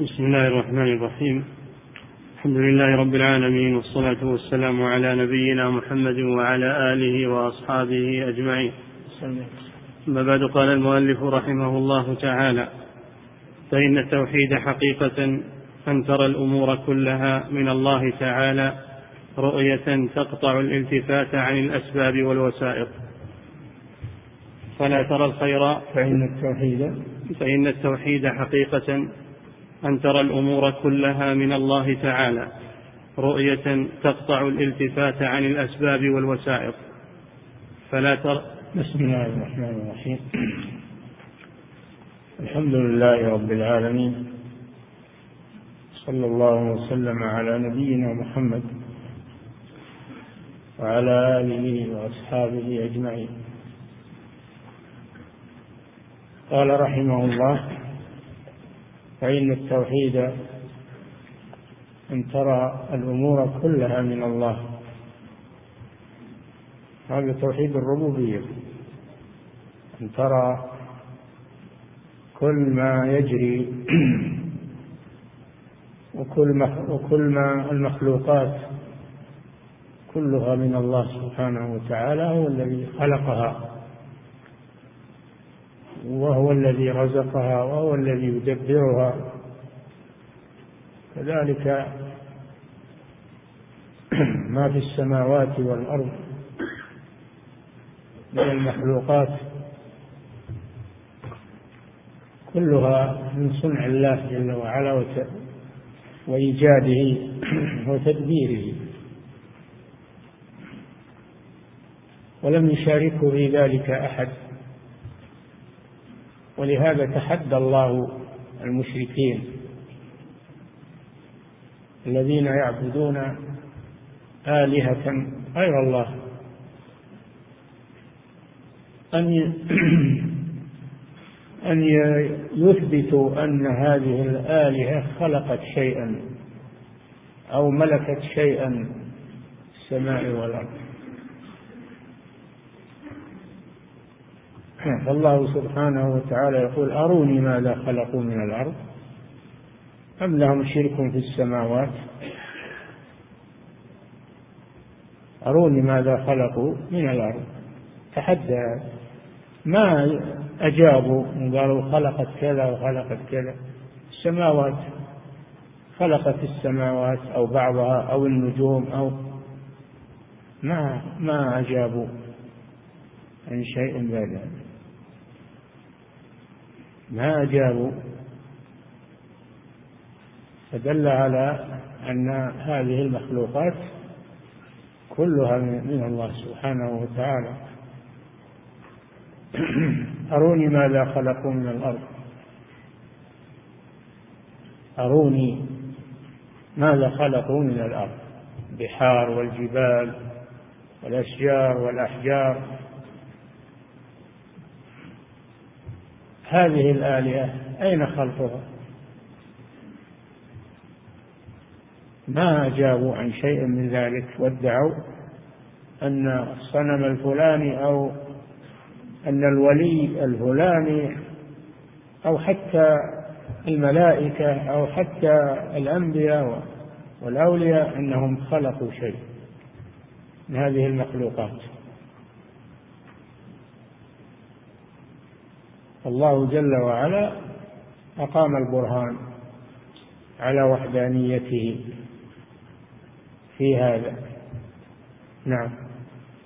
بسم الله الرحمن الرحيم. الحمد لله رب العالمين والصلاة والسلام على نبينا محمد وعلى آله وأصحابه أجمعين. أما بعد قال المؤلف رحمه الله تعالى فإن التوحيد حقيقة أن ترى الأمور كلها من الله تعالى رؤية تقطع الالتفات عن الأسباب والوسائط فلا ترى الخير فإن التوحيد فإن التوحيد حقيقة أن ترى الأمور كلها من الله تعالى رؤية تقطع الالتفات عن الأسباب والوسائط. فلا ترى بسم الله الرحمن الرحيم. الحمد لله رب العالمين صلى الله وسلم على نبينا محمد وعلى آله وأصحابه أجمعين. قال رحمه الله فإن التوحيد أن ترى الأمور كلها من الله. هذا توحيد الربوبية. أن ترى كل ما يجري وكل وكل ما المخلوقات كلها من الله سبحانه وتعالى هو الذي خلقها. وهو الذي رزقها وهو الذي يدبرها. كذلك ما في السماوات والأرض من المخلوقات كلها من صنع الله جل وعلا وإيجاده وتدبيره. ولم يشاركه في ذلك أحد. ولهذا تحدى الله المشركين الذين يعبدون آلهة غير الله أن أن يثبتوا أن هذه الآلهة خلقت شيئا أو ملكت شيئا السماء والأرض. فالله سبحانه وتعالى يقول أروني ماذا خلقوا من الأرض؟ أم لهم شرك في السماوات؟ أروني ماذا خلقوا من الأرض؟ تحدى ما أجابوا؟ قالوا خلقت كذا وخلقت كذا. السماوات خلقت السماوات أو بعضها أو النجوم أو ما ما أجابوا عن شيء ذلك. ما أجابوا فدل على أن هذه المخلوقات كلها من الله سبحانه وتعالى. أروني ماذا خلقوا من الأرض. أروني ماذا خلقوا من الأرض. البحار والجبال والأشجار والأحجار. هذه الآلهة؟ أين خلقها ما أجابوا عن شيء من ذلك وادعوا أن الصنم الفلاني أو أن الولي الفلاني أو حتى الملائكة أو حتى الأنبياء والأولياء أنهم خلقوا شيء من هذه المخلوقات. الله جل وعلا أقام البرهان على وحدانيته في هذا. نعم.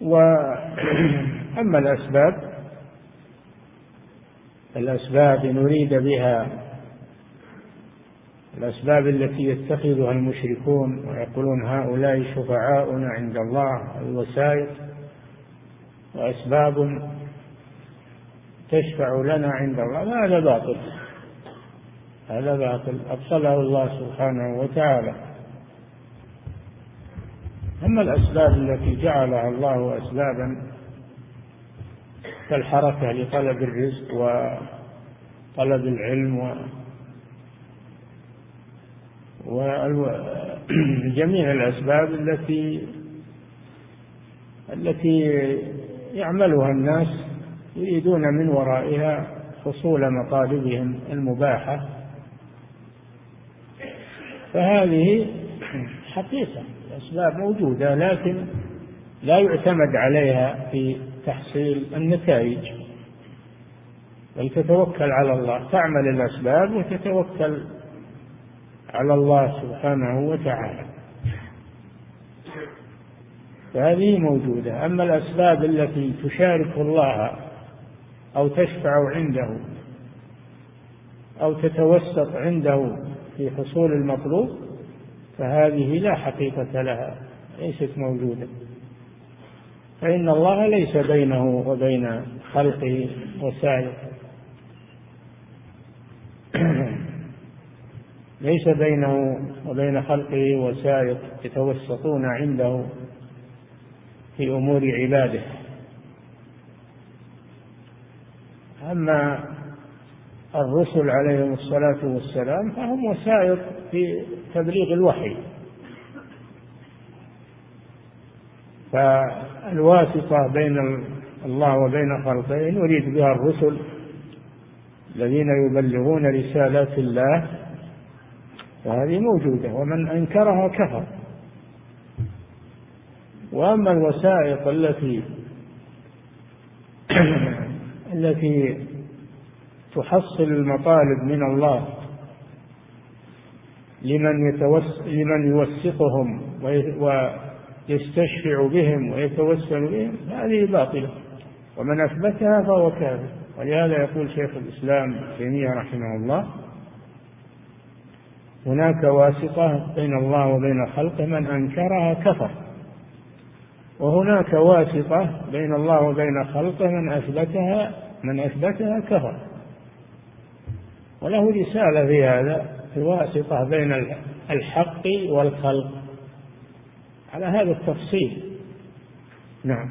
وأما الأسباب الأسباب نريد بها الأسباب التي يتخذها المشركون ويقولون هؤلاء شفعاؤنا عند الله الوسائط وأسباب تشفع لنا عند الله. هذا باطل. هذا باطل. أبطله الله سبحانه وتعالى. أما الأسباب التي جعلها الله أسبابا كالحركة لطلب الرزق وطلب العلم و وجميع الأسباب التي التي يعملها الناس يريدون من ورائها حصول مطالبهم المباحة. فهذه حقيقة الأسباب موجودة لكن لا يعتمد عليها في تحصيل النتائج. بل تتوكل على الله تعمل الأسباب وتتوكل على الله سبحانه وتعالى. فهذه موجودة. أما الأسباب التي تشارك الله أو تشفع عنده أو تتوسط عنده في حصول المطلوب فهذه لا حقيقة لها ليست موجودة. فإن الله ليس بينه وبين خلقه وسائر ليس بينه وبين خلقه وسائط يتوسطون عنده في أمور عباده. أما الرسل عليهم الصلاة والسلام فهم وسائط في تبليغ الوحي. فالواسطة بين الله وبين خلقه نريد بها الرسل الذين يبلغون رسالات الله وهذه موجودة ومن أنكرها كفر. وأما الوسائط التي التي تحصل المطالب من الله لمن يتوس لمن يوثقهم ويستشفع بهم ويتوسل بهم هذه باطلة. ومن أثبتها فهو كافر ولهذا يقول شيخ الإسلام تيمية رحمه الله هناك واسطة بين الله وبين خلقه من أنكرها كفر. وهناك واسطة بين الله وبين خلقه من أثبتها من أثبتها كفر. وله رسالة في هذا الواسطة بين الحق والخلق. على هذا التفصيل. نعم.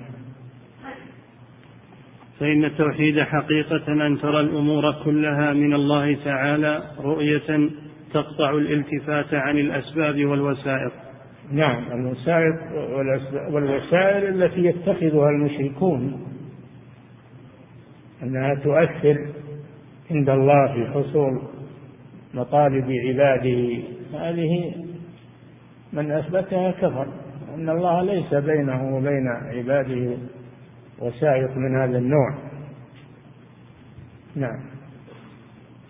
فإن التوحيد حقيقة أن ترى الأمور كلها من الله تعالى رؤية تقطع الالتفات عن الأسباب والوسائط. نعم الوسائط والوسائل التي يتخذها المشركون. أنها تؤثر عند الله في حصول مطالب عباده. هذه من أثبتها كفر أن الله ليس بينه وبين عباده وسائط من هذا النوع. نعم.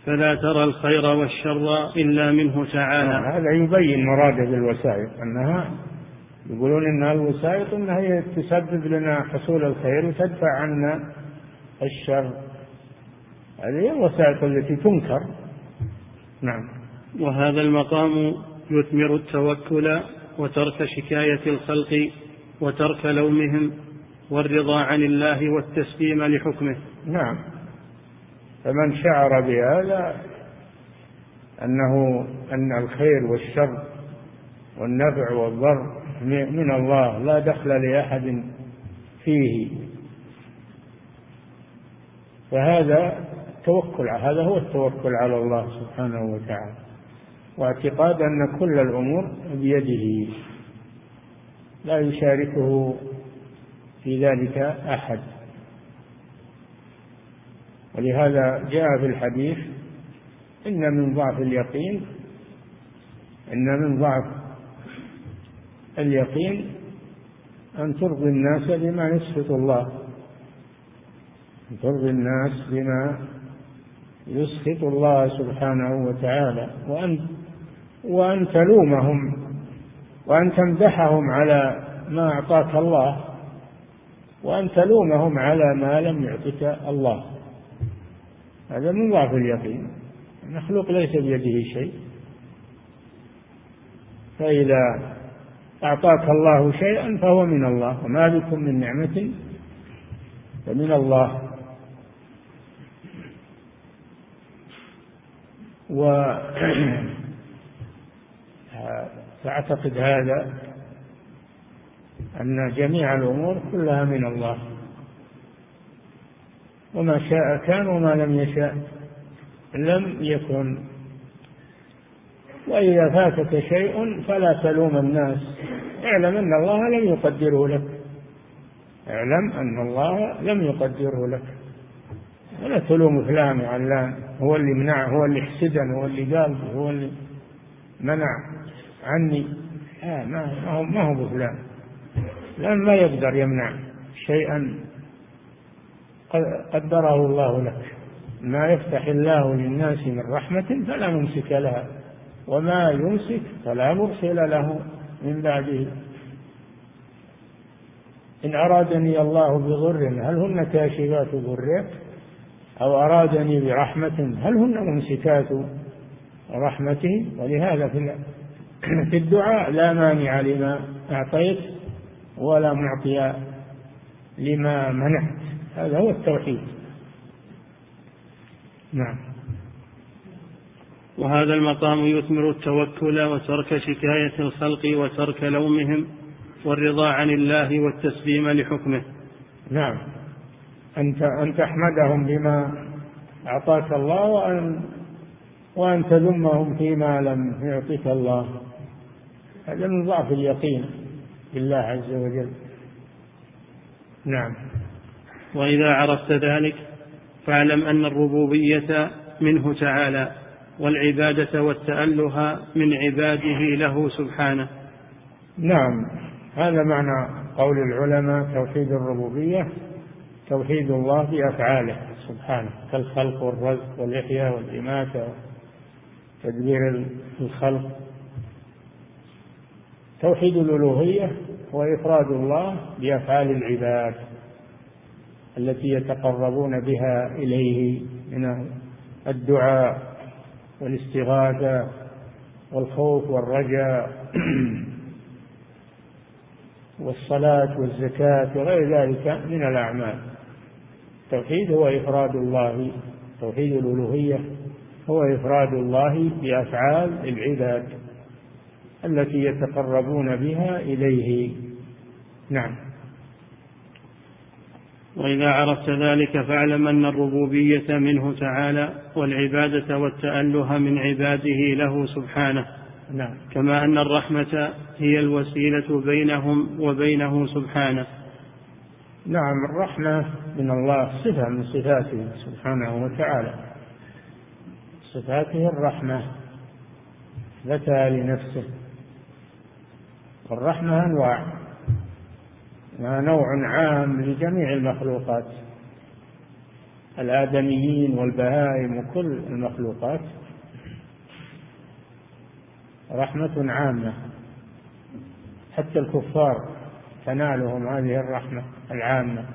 فلا ترى الخير والشر إلا منه تعالى. هذا يبين مراده بالوسائط أنها يقولون إنها الوسائط أنها هي تسبب لنا حصول الخير وتدفع عنا الشر. هذه هي الوسائط التي تنكر. نعم. وهذا المقام يثمر التوكل وترك شكاية الخلق وترك لومهم والرضا عن الله والتسليم لحكمه. نعم. فمن شعر بهذا أنه أن الخير والشر والنفع والضر من الله لا دخل لأحد فيه. فهذا توكل هذا هو التوكل على الله سبحانه وتعالى. واعتقاد أن كل الأمور بيده. لا يشاركه في ذلك أحد. ولهذا جاء في الحديث إن من ضعف اليقين إن من ضعف اليقين أن ترضي الناس بما يسخط الله أن ترضي الناس بما يسخط الله سبحانه وتعالى وأن وأن تلومهم وأن تمدحهم على ما أعطاك الله وأن تلومهم على ما لم يعطك الله. هذا من ضعف اليقين. المخلوق ليس بيده شيء. فإذا أعطاك الله شيئا فهو من الله. وما بكم من نعمة فمن الله. و فأعتقد هذا أن جميع الأمور كلها من الله. وما شاء كان وما لم يشاء لم يكن. وإذا فاتك شيء فلا تلوم الناس. اعلم أن الله لم يقدره لك. اعلم أن الله لم يقدره لك. ولا تلوم فلان وعلان. هو اللي منع هو اللي حسدن هو اللي قال هو اللي منع عني. آه ما هو ما هو بفلان. لأن ما يقدر يمنع شيئا. قدره الله لك. ما يفتح الله للناس من رحمة فلا ممسك لها. وما يمسك فلا مرسل له من بعده. إن أرادني الله بضر هل هن كاشفات ضره أو أرادني برحمة هل هن ممسكات رحمته؟ ولهذا في الدعاء لا مانع لما أعطيت ولا معطي لما منعت. هذا هو التوحيد. نعم. وهذا المقام يثمر التوكل وترك شكاية الخلق وترك لومهم والرضا عن الله والتسليم لحكمه. نعم. أنت أن تحمدهم بما أعطاك الله وأن وأن تذمهم فيما لم يعطك الله. هذا من ضعف اليقين بالله عز وجل. نعم. وإذا عرفت ذلك فاعلم أن الربوبية منه تعالى والعبادة والتأله من عباده له سبحانه. نعم هذا معنى قول العلماء توحيد الربوبية توحيد الله بأفعاله سبحانه كالخلق والرزق والإحياء والإماتة تدبير الخلق. توحيد الألوهية هو إفراد الله بأفعال العباد. التي يتقربون بها إليه من الدعاء والاستغاثة والخوف والرجاء والصلاة والزكاة وغير ذلك من الأعمال. التوحيد هو إفراد الله توحيد الألوهية هو إفراد الله بأفعال العباد التي يتقربون بها إليه. نعم. وإذا عرفت ذلك فاعلم أن الربوبية منه تعالى والعبادة والتأله من عباده له سبحانه. نعم. كما أن الرحمة هي الوسيلة بينهم وبينه سبحانه. نعم الرحمة من الله صفة من صفاته سبحانه وتعالى. صفاته الرحمة ذاتها لنفسه. والرحمة أنواع. نوع عام لجميع المخلوقات الآدميين والبهائم وكل المخلوقات. رحمة عامة حتى الكفار تنالهم هذه الرحمة العامة.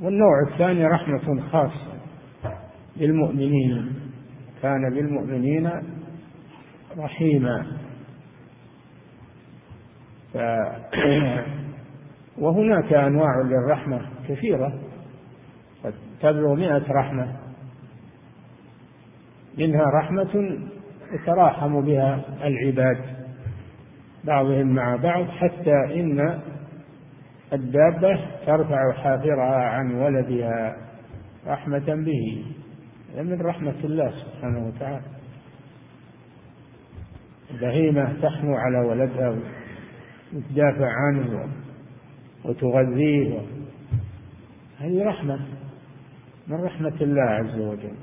والنوع الثاني رحمة خاصة للمؤمنين كان بالمؤمنين رحيما. ف وهناك أنواع للرحمة كثيرة. قد تبلغ مئة رحمة. منها رحمة يتراحم بها العباد بعضهم مع بعض حتى إن الدابة ترفع حافرها عن ولدها رحمة به. من رحمة الله سبحانه وتعالى. البهيمة تحنو على ولدها وتدافع عنه. وتغذيه. هذه رحمة. من رحمة الله عز وجل.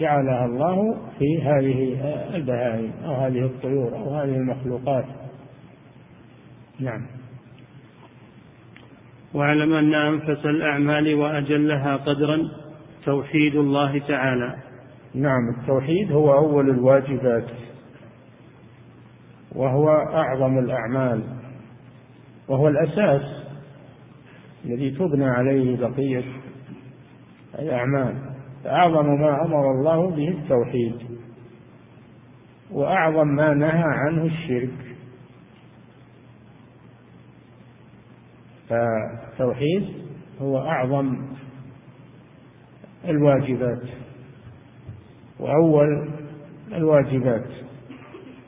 جعلها الله في هذه البهائم أو هذه الطيور أو هذه المخلوقات. نعم. واعلم أن أنفس الأعمال وأجلها قدرا. توحيد الله تعالى. نعم التوحيد هو أول الواجبات. وهو أعظم الأعمال. وهو الأساس الذي تبنى عليه بقية الأعمال. فأعظم ما أمر الله به التوحيد وأعظم ما نهى عنه الشرك. فالتوحيد هو أعظم الواجبات وأول الواجبات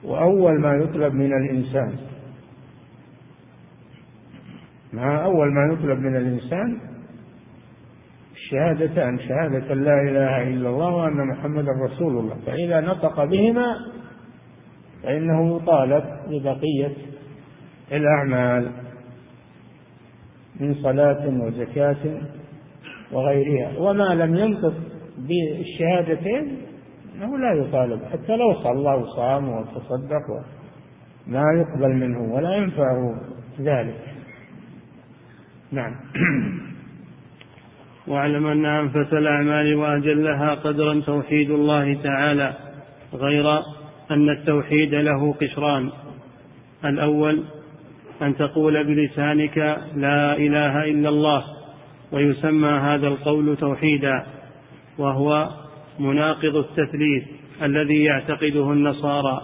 وأول ما يطلب من الإنسان مع أول ما يطلب من الإنسان الشهادتان شهادة لا إله إلا الله وأن محمدا رسول الله. فإذا نطق بهما فإنه يطالب ببقية الأعمال من صلاة وزكاة وغيرها. وما لم ينطق بالشهادتين أنه لا يطالب حتى لو صلى وصام وتصدق ما يقبل منه ولا ينفعه ذلك. نعم. واعلم أن أنفس الأعمال وأجلها قدرا توحيد الله تعالى غير أن التوحيد له قشران. الأول أن تقول بلسانك لا إله إلا الله ويسمى هذا القول توحيدا وهو مناقض التثليث الذي يعتقده النصارى.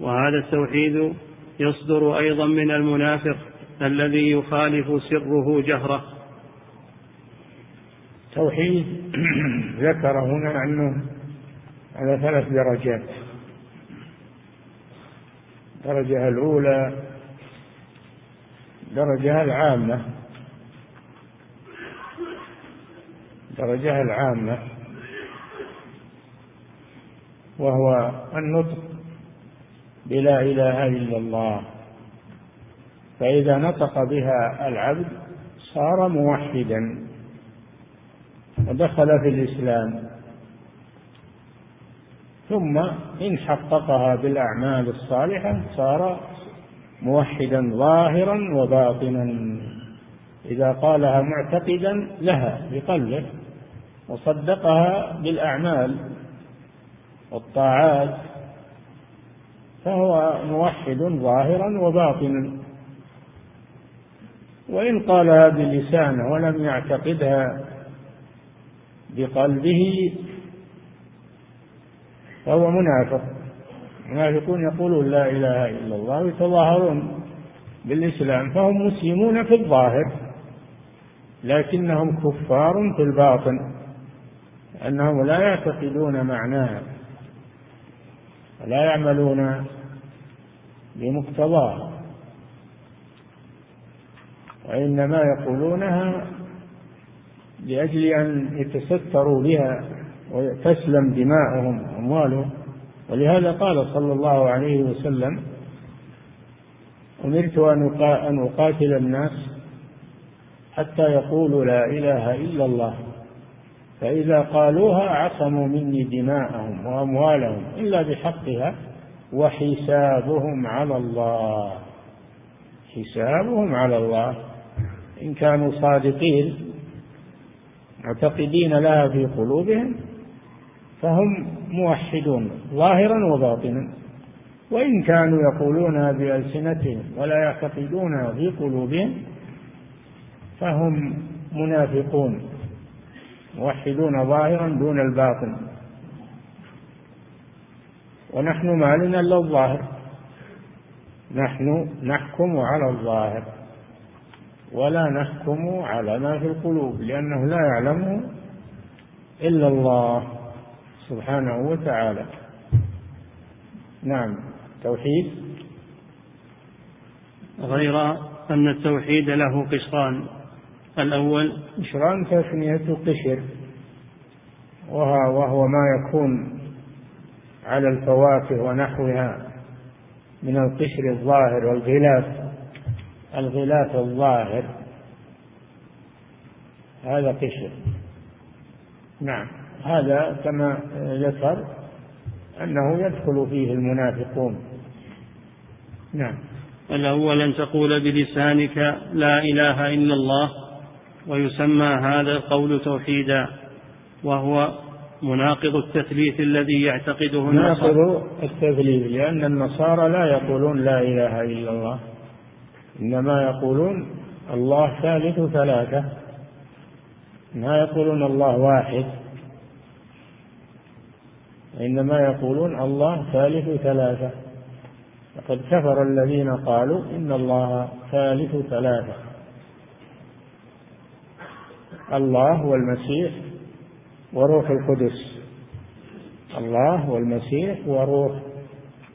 وهذا التوحيد يصدر أيضا من المنافق الذي يخالف سره جهره. توحيد ذكر هنا أنه على ثلاث درجات. الدرجة الأولى درجة العامة. درجة العامة. وهو النطق بلا إله إلا الله. فإذا نطق بها العبد صار موحدا ودخل في الإسلام. ثم إن حققها بالأعمال الصالحة صار موحدا ظاهرا وباطنا. إذا قالها معتقدا لها بقلبه وصدقها بالأعمال والطاعات فهو موحد ظاهرا وباطنا. وإن قالها بلسانه ولم يعتقدها بقلبه فهو منافق. المنافقون يقولون لا إله إلا الله ويتظاهرون بالإسلام فهم مسلمون في الظاهر لكنهم كفار في الباطن أنهم لا يعتقدون معناها ولا يعملون بمقتضاها وإنما يقولونها لأجل أن يتستروا بها وتسلم دماءهم وأموالهم ولهذا قال صلى الله عليه وسلم أمرت أن أقاتل الناس حتى يقولوا لا إله إلا الله. فإذا قالوها عصموا مني دماءهم وأموالهم إلا بحقها وحسابهم على الله. حسابهم على الله. إن كانوا صادقين معتقدين لها في قلوبهم فهم موحدون ظاهرا وباطنا. وإن كانوا يقولونها بألسنتهم ولا يعتقدونها في قلوبهم فهم منافقون موحدون ظاهرا دون الباطن. ونحن ما لنا إلا الظاهر. نحن نحكم على الظاهر. ولا نحكم على ما في القلوب لأنه لا يعلمه إلا الله سبحانه وتعالى. نعم توحيد؟ غير أن التوحيد له قشران. الأول قشران تسمية قشر. وهو ما يكون على الفواكه ونحوها من القشر الظاهر والغلاف. الغلاف الظاهر. هذا قشر نعم. هذا كما ذكر أنه يدخل فيه المنافقون. نعم. الأول أن تقول بلسانك لا إله إلا الله ويسمى هذا القول توحيدا وهو مناقض التثليث الذي يعتقده النصارى. مناقض التثليث لأن النصارى لا يقولون لا إله إلا الله. إنما يقولون الله ثالث ثلاثة. ما يقولون الله واحد. إنما يقولون الله ثالث ثلاثة. لقد كفر الذين قالوا إن الله ثالث ثلاثة. الله والمسيح وروح القدس. الله والمسيح وروح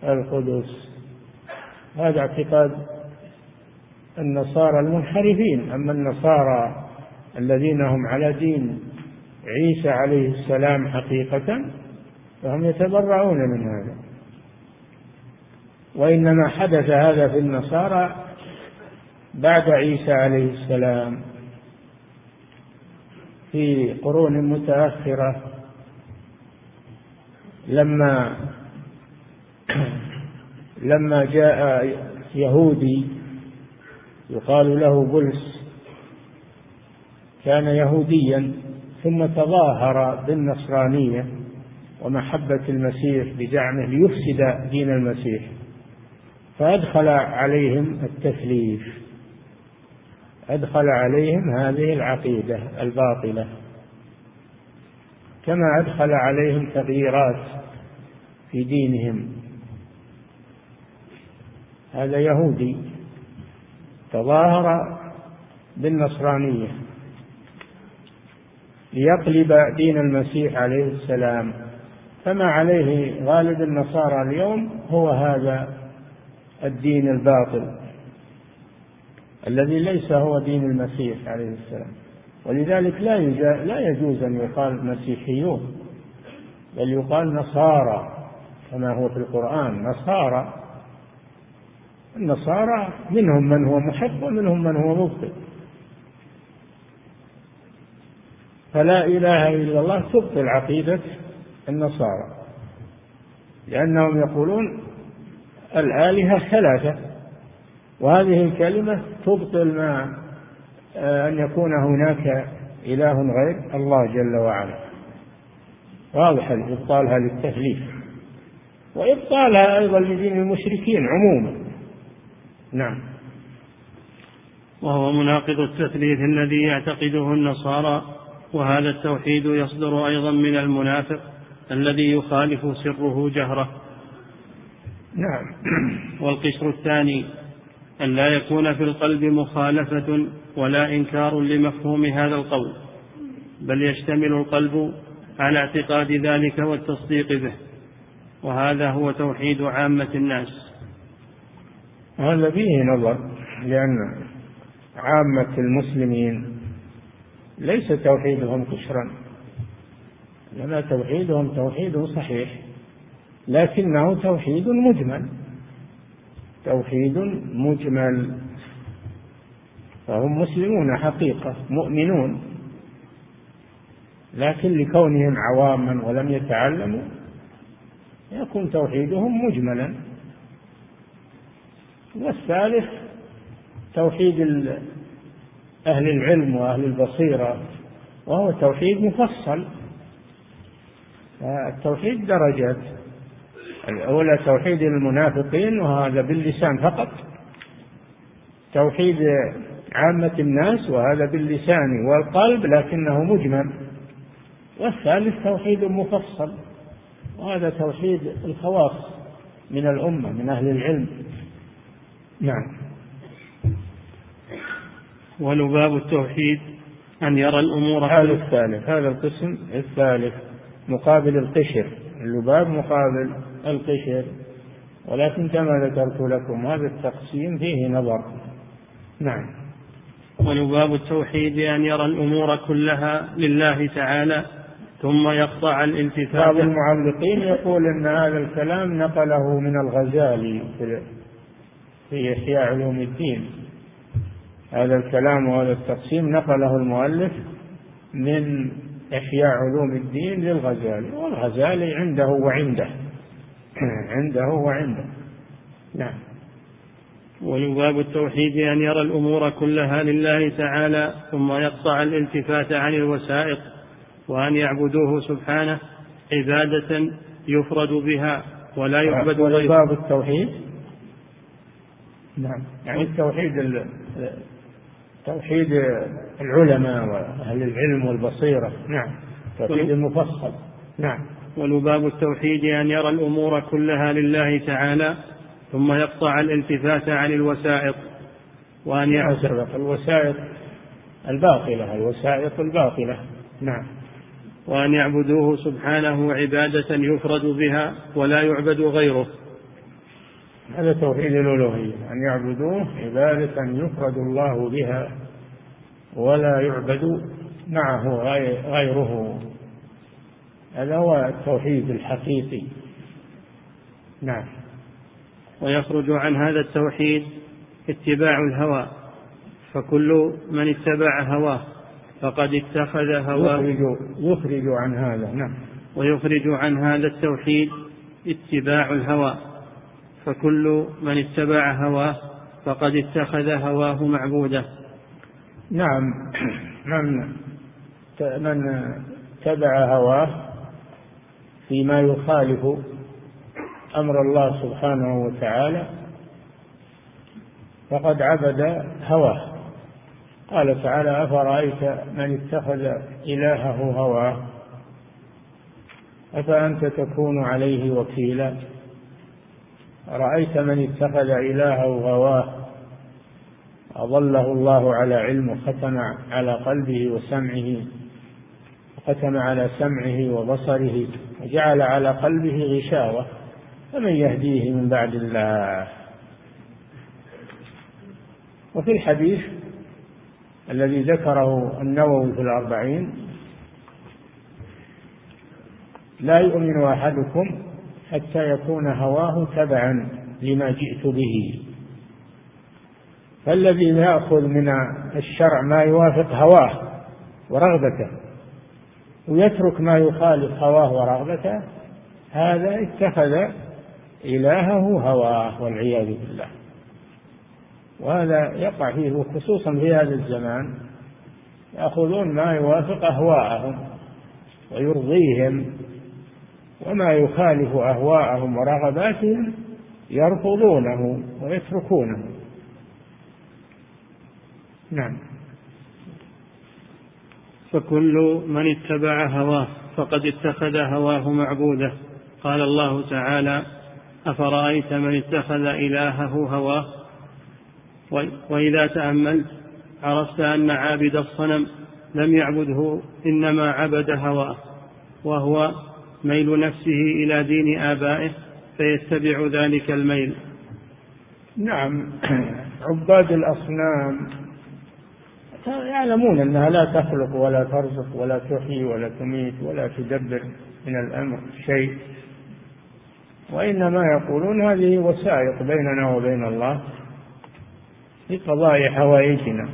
القدس. هذا اعتقاد النصارى المنحرفين. أما النصارى الذين هم على دين عيسى عليه السلام حقيقة فهم يتبرعون من هذا. وإنما حدث هذا في النصارى بعد عيسى عليه السلام في قرون متأخرة لما لما جاء يهودي يقال له بلس كان يهوديا ثم تظاهر بالنصرانية ومحبة المسيح بزعمه ليفسد دين المسيح فأدخل عليهم التثليث. أدخل عليهم هذه العقيدة الباطلة. كما أدخل عليهم تغييرات في دينهم. هذا يهودي. تظاهر بالنصرانية ليقلب دين المسيح عليه السلام. فما عليه غالب النصارى اليوم هو هذا الدين الباطل الذي ليس هو دين المسيح عليه السلام. ولذلك لا لا يجوز أن يقال مسيحيون بل يقال نصارى كما هو في القرآن. نصارى النصارى منهم من هو محب ومنهم من هو مبطل. فلا إله إلا الله تبطل عقيدة النصارى لأنهم يقولون الآلهة ثلاثة وهذه الكلمة تبطل ما آه، أن يكون هناك إله غير الله جل وعلا. واضح إبطالها للتثليث وإبطالها أيضا لدين المشركين عموما. نعم. وهو مناقض التثليث الذي يعتقده النصارى وهذا التوحيد يصدر أيضا من المنافق الذي يخالف سره جهره. نعم. والقشر الثاني أن لا يكون في القلب مخالفة ولا إنكار لمفهوم هذا القول بل يشتمل القلب على اعتقاد ذلك والتصديق به. وهذا هو توحيد عامة الناس. هذا فيه نظر لأن عامة المسلمين ليس توحيدهم كشرا لما توحيدهم توحيد صحيح لكنه توحيد مجمل توحيد مجمل. فهم مسلمون حقيقة مؤمنون لكن لكونهم عواما ولم يتعلموا يكون توحيدهم مجملا. والثالث توحيد أهل العلم وأهل البصيرة وهو توحيد مفصل. التوحيد درجات الأولى توحيد المنافقين وهذا باللسان فقط. توحيد عامة الناس وهذا باللسان والقلب لكنه مجمل. والثالث توحيد مفصل وهذا توحيد الخواص من الأمة من أهل العلم. نعم. ولباب التوحيد أن يرى الأمور هذا الثالث هذا القسم الثالث مقابل القشر. اللباب مقابل القشر. ولكن كما ذكرت لكم هذا التقسيم فيه نظر. نعم. ولباب التوحيد أن يرى الأمور كلها لله تعالى ثم يقطع الالتفات. بعض المعلقين يقول أن هذا الكلام نقله من الغزالي في إحياء علوم الدين. هذا الكلام وهذا التقسيم نقله المؤلف من إحياء علوم الدين للغزالي والغزالي عنده وعنده عنده وعنده. نعم. ويباب التوحيد أن يرى الأمور كلها لله تعالى ثم يقطع الالتفات عن الوسائط وأن يعبدوه سبحانه عبادة يفرد بها ولا يعبد غيره. باب التوحيد. نعم. يعني التوحيد توحيد العلماء وأهل العلم والبصيرة. نعم. توحيد المفصل. نعم. ولباب التوحيد أن يرى الأمور كلها لله تعالى ثم يقطع الالتفات عن الوسائط وأن يعزف الوسائط الباطلة الوسائط الباطلة. نعم. وأن يعبدوه سبحانه عبادة يفرد بها ولا يعبد غيره. هذا توحيد الألوهية أن يعبدوه عبادة يفرد الله بها ولا يعبد معه غيره. هذا هو التوحيد الحقيقي. نعم. ويخرج عن هذا التوحيد اتباع الهوى فكل من اتبع هواه فقد اتخذ هواه. يخرج, يخرج عن هذا. نعم. ويخرج عن هذا التوحيد اتباع الهوى. فكل من اتبع هواه فقد اتخذ هواه معبوده. نعم. من من تبع هواه فيما يخالف أمر الله سبحانه وتعالى فقد عبد هواه. قال تعالى أفرأيت من اتخذ إلهه هواه؟ أفأنت تكون عليه وكيلا؟ رأيت من اتخذ إلهه هواه اضله الله على علم وختم على قلبه وسمعه ختم على سمعه وبصره وجعل على قلبه غشاوة. فمن يهديه من بعد الله؟ وفي الحديث الذي ذكره النووي في الأربعين لا يؤمن أحدكم حتى يكون هواه تبعا لما جئت به. فالذي يأخذ من الشرع ما يوافق هواه ورغبته ويترك ما يخالف هواه ورغبته هذا اتخذ إلهه هواه والعياذ بالله. وهذا يقع فيه خصوصا في هذا الزمان يأخذون ما يوافق أهواءهم ويرضيهم وما يخالف أهواءهم ورغباتهم يرفضونه ويتركونه. نعم. فكل من اتبع هواه فقد اتخذ هواه معبوده. قال الله تعالى أفرأيت من اتخذ إلهه هواه؟ وإذا تأملت عرفت أن عابد الصنم لم يعبده إنما عبد هواه وهو ميل نفسه إلى دين آبائه فيتبع ذلك الميل. نعم. عباد الأصنام يعلمون أنها لا تخلق ولا ترزق ولا تحيي ولا تميت ولا تدبر من الأمر شيء. وإنما يقولون هذه وسائط بيننا وبين الله لقضاء حوائجنا.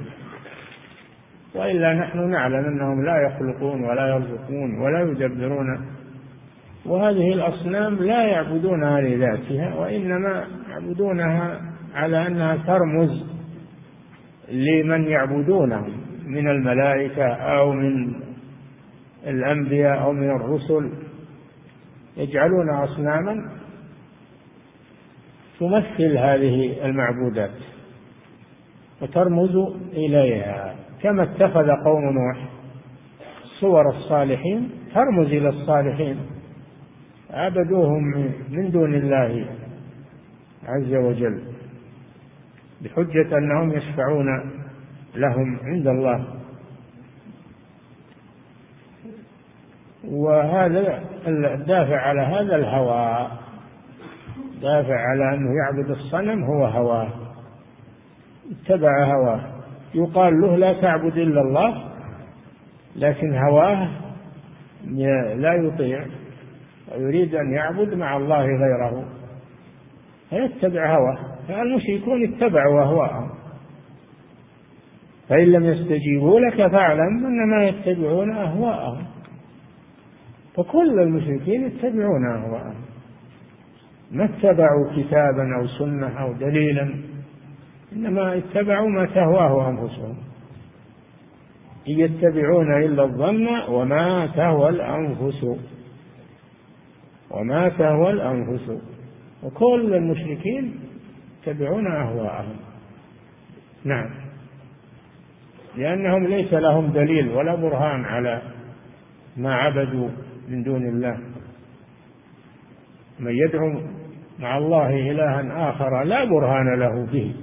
وإلا نحن نعلم أنهم لا يخلقون ولا يرزقون ولا يدبرون وهذه الأصنام لا يعبدونها لذاتها وإنما يعبدونها على أنها ترمز لمن يعبدونهم من الملائكة أو من الأنبياء أو من الرسل. يجعلون أصناما تمثل هذه المعبودات وترمز إليها. كما اتخذ قوم نوح صور الصالحين ترمز إلى الصالحين. عبدوهم من دون الله عز وجل بحجة أنهم يشفعون لهم عند الله. وهذا الدافع على هذا الهوى دافع على أنه يعبد الصنم هو هواه اتبع هواه. يقال له لا تعبد إلا الله لكن هواه لا يطيع. ويريد أن يعبد مع الله غيره فيتبع هواه فالمشركون اتبعوا أهواءهم. فإن لم يستجيبوا لك فاعلم أنما يتبعون أهواءهم. فكل المشركين يتبعون أهواءهم. ما اتبعوا كتابا أو سنة أو دليلا إنما اتبعوا ما تهواه أنفسهم. إن يتبعون إلا الظن وما تهوى الأنفس. وما تهوى الأنفس. وكل المشركين يتبعون أهواءهم. نعم. لأنهم ليس لهم دليل ولا برهان على ما عبدوا من دون الله. من يدعو مع الله إلها آخر لا برهان له به.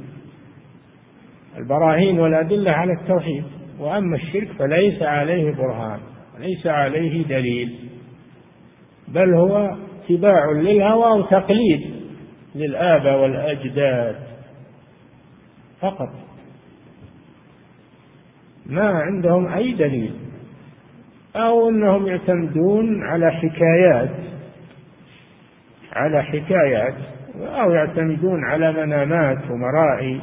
البراهين والأدلة على التوحيد. وأما الشرك فليس عليه برهان ليس عليه دليل. بل هو اتباع للهوى وتقليد للآباء والأجداد فقط. ما عندهم أي دليل أو أنهم يعتمدون على حكايات على حكايات أو يعتمدون على منامات ومرائي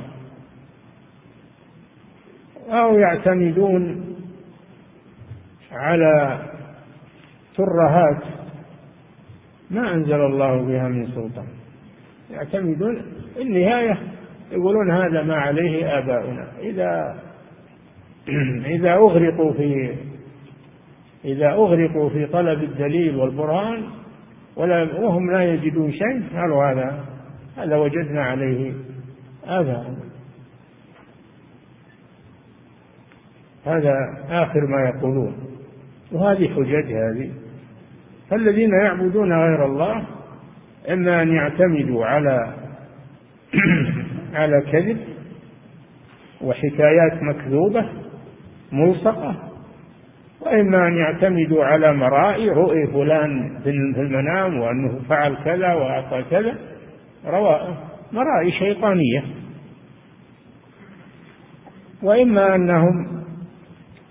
أو يعتمدون على ترهات ما أنزل الله بها من سلطان. يعتمدون النهاية يقولون هذا ما عليه آباؤنا. إذا إذا أغرقوا في إذا أغرقوا في طلب الدليل والبرهان ولا وهم لا يجدون شيء قالوا هذا هذا وجدنا عليه آباؤنا. هذا آخر ما يقولون. وهذه حجج هذه. فالذين يعبدون غير الله إما أن يعتمدوا على على كذب وحكايات مكذوبة ملصقة وإما أن يعتمدوا على مرائي رؤي فلان في المنام وأنه فعل كذا وأعطى كذا مرائي شيطانية. وإما أنهم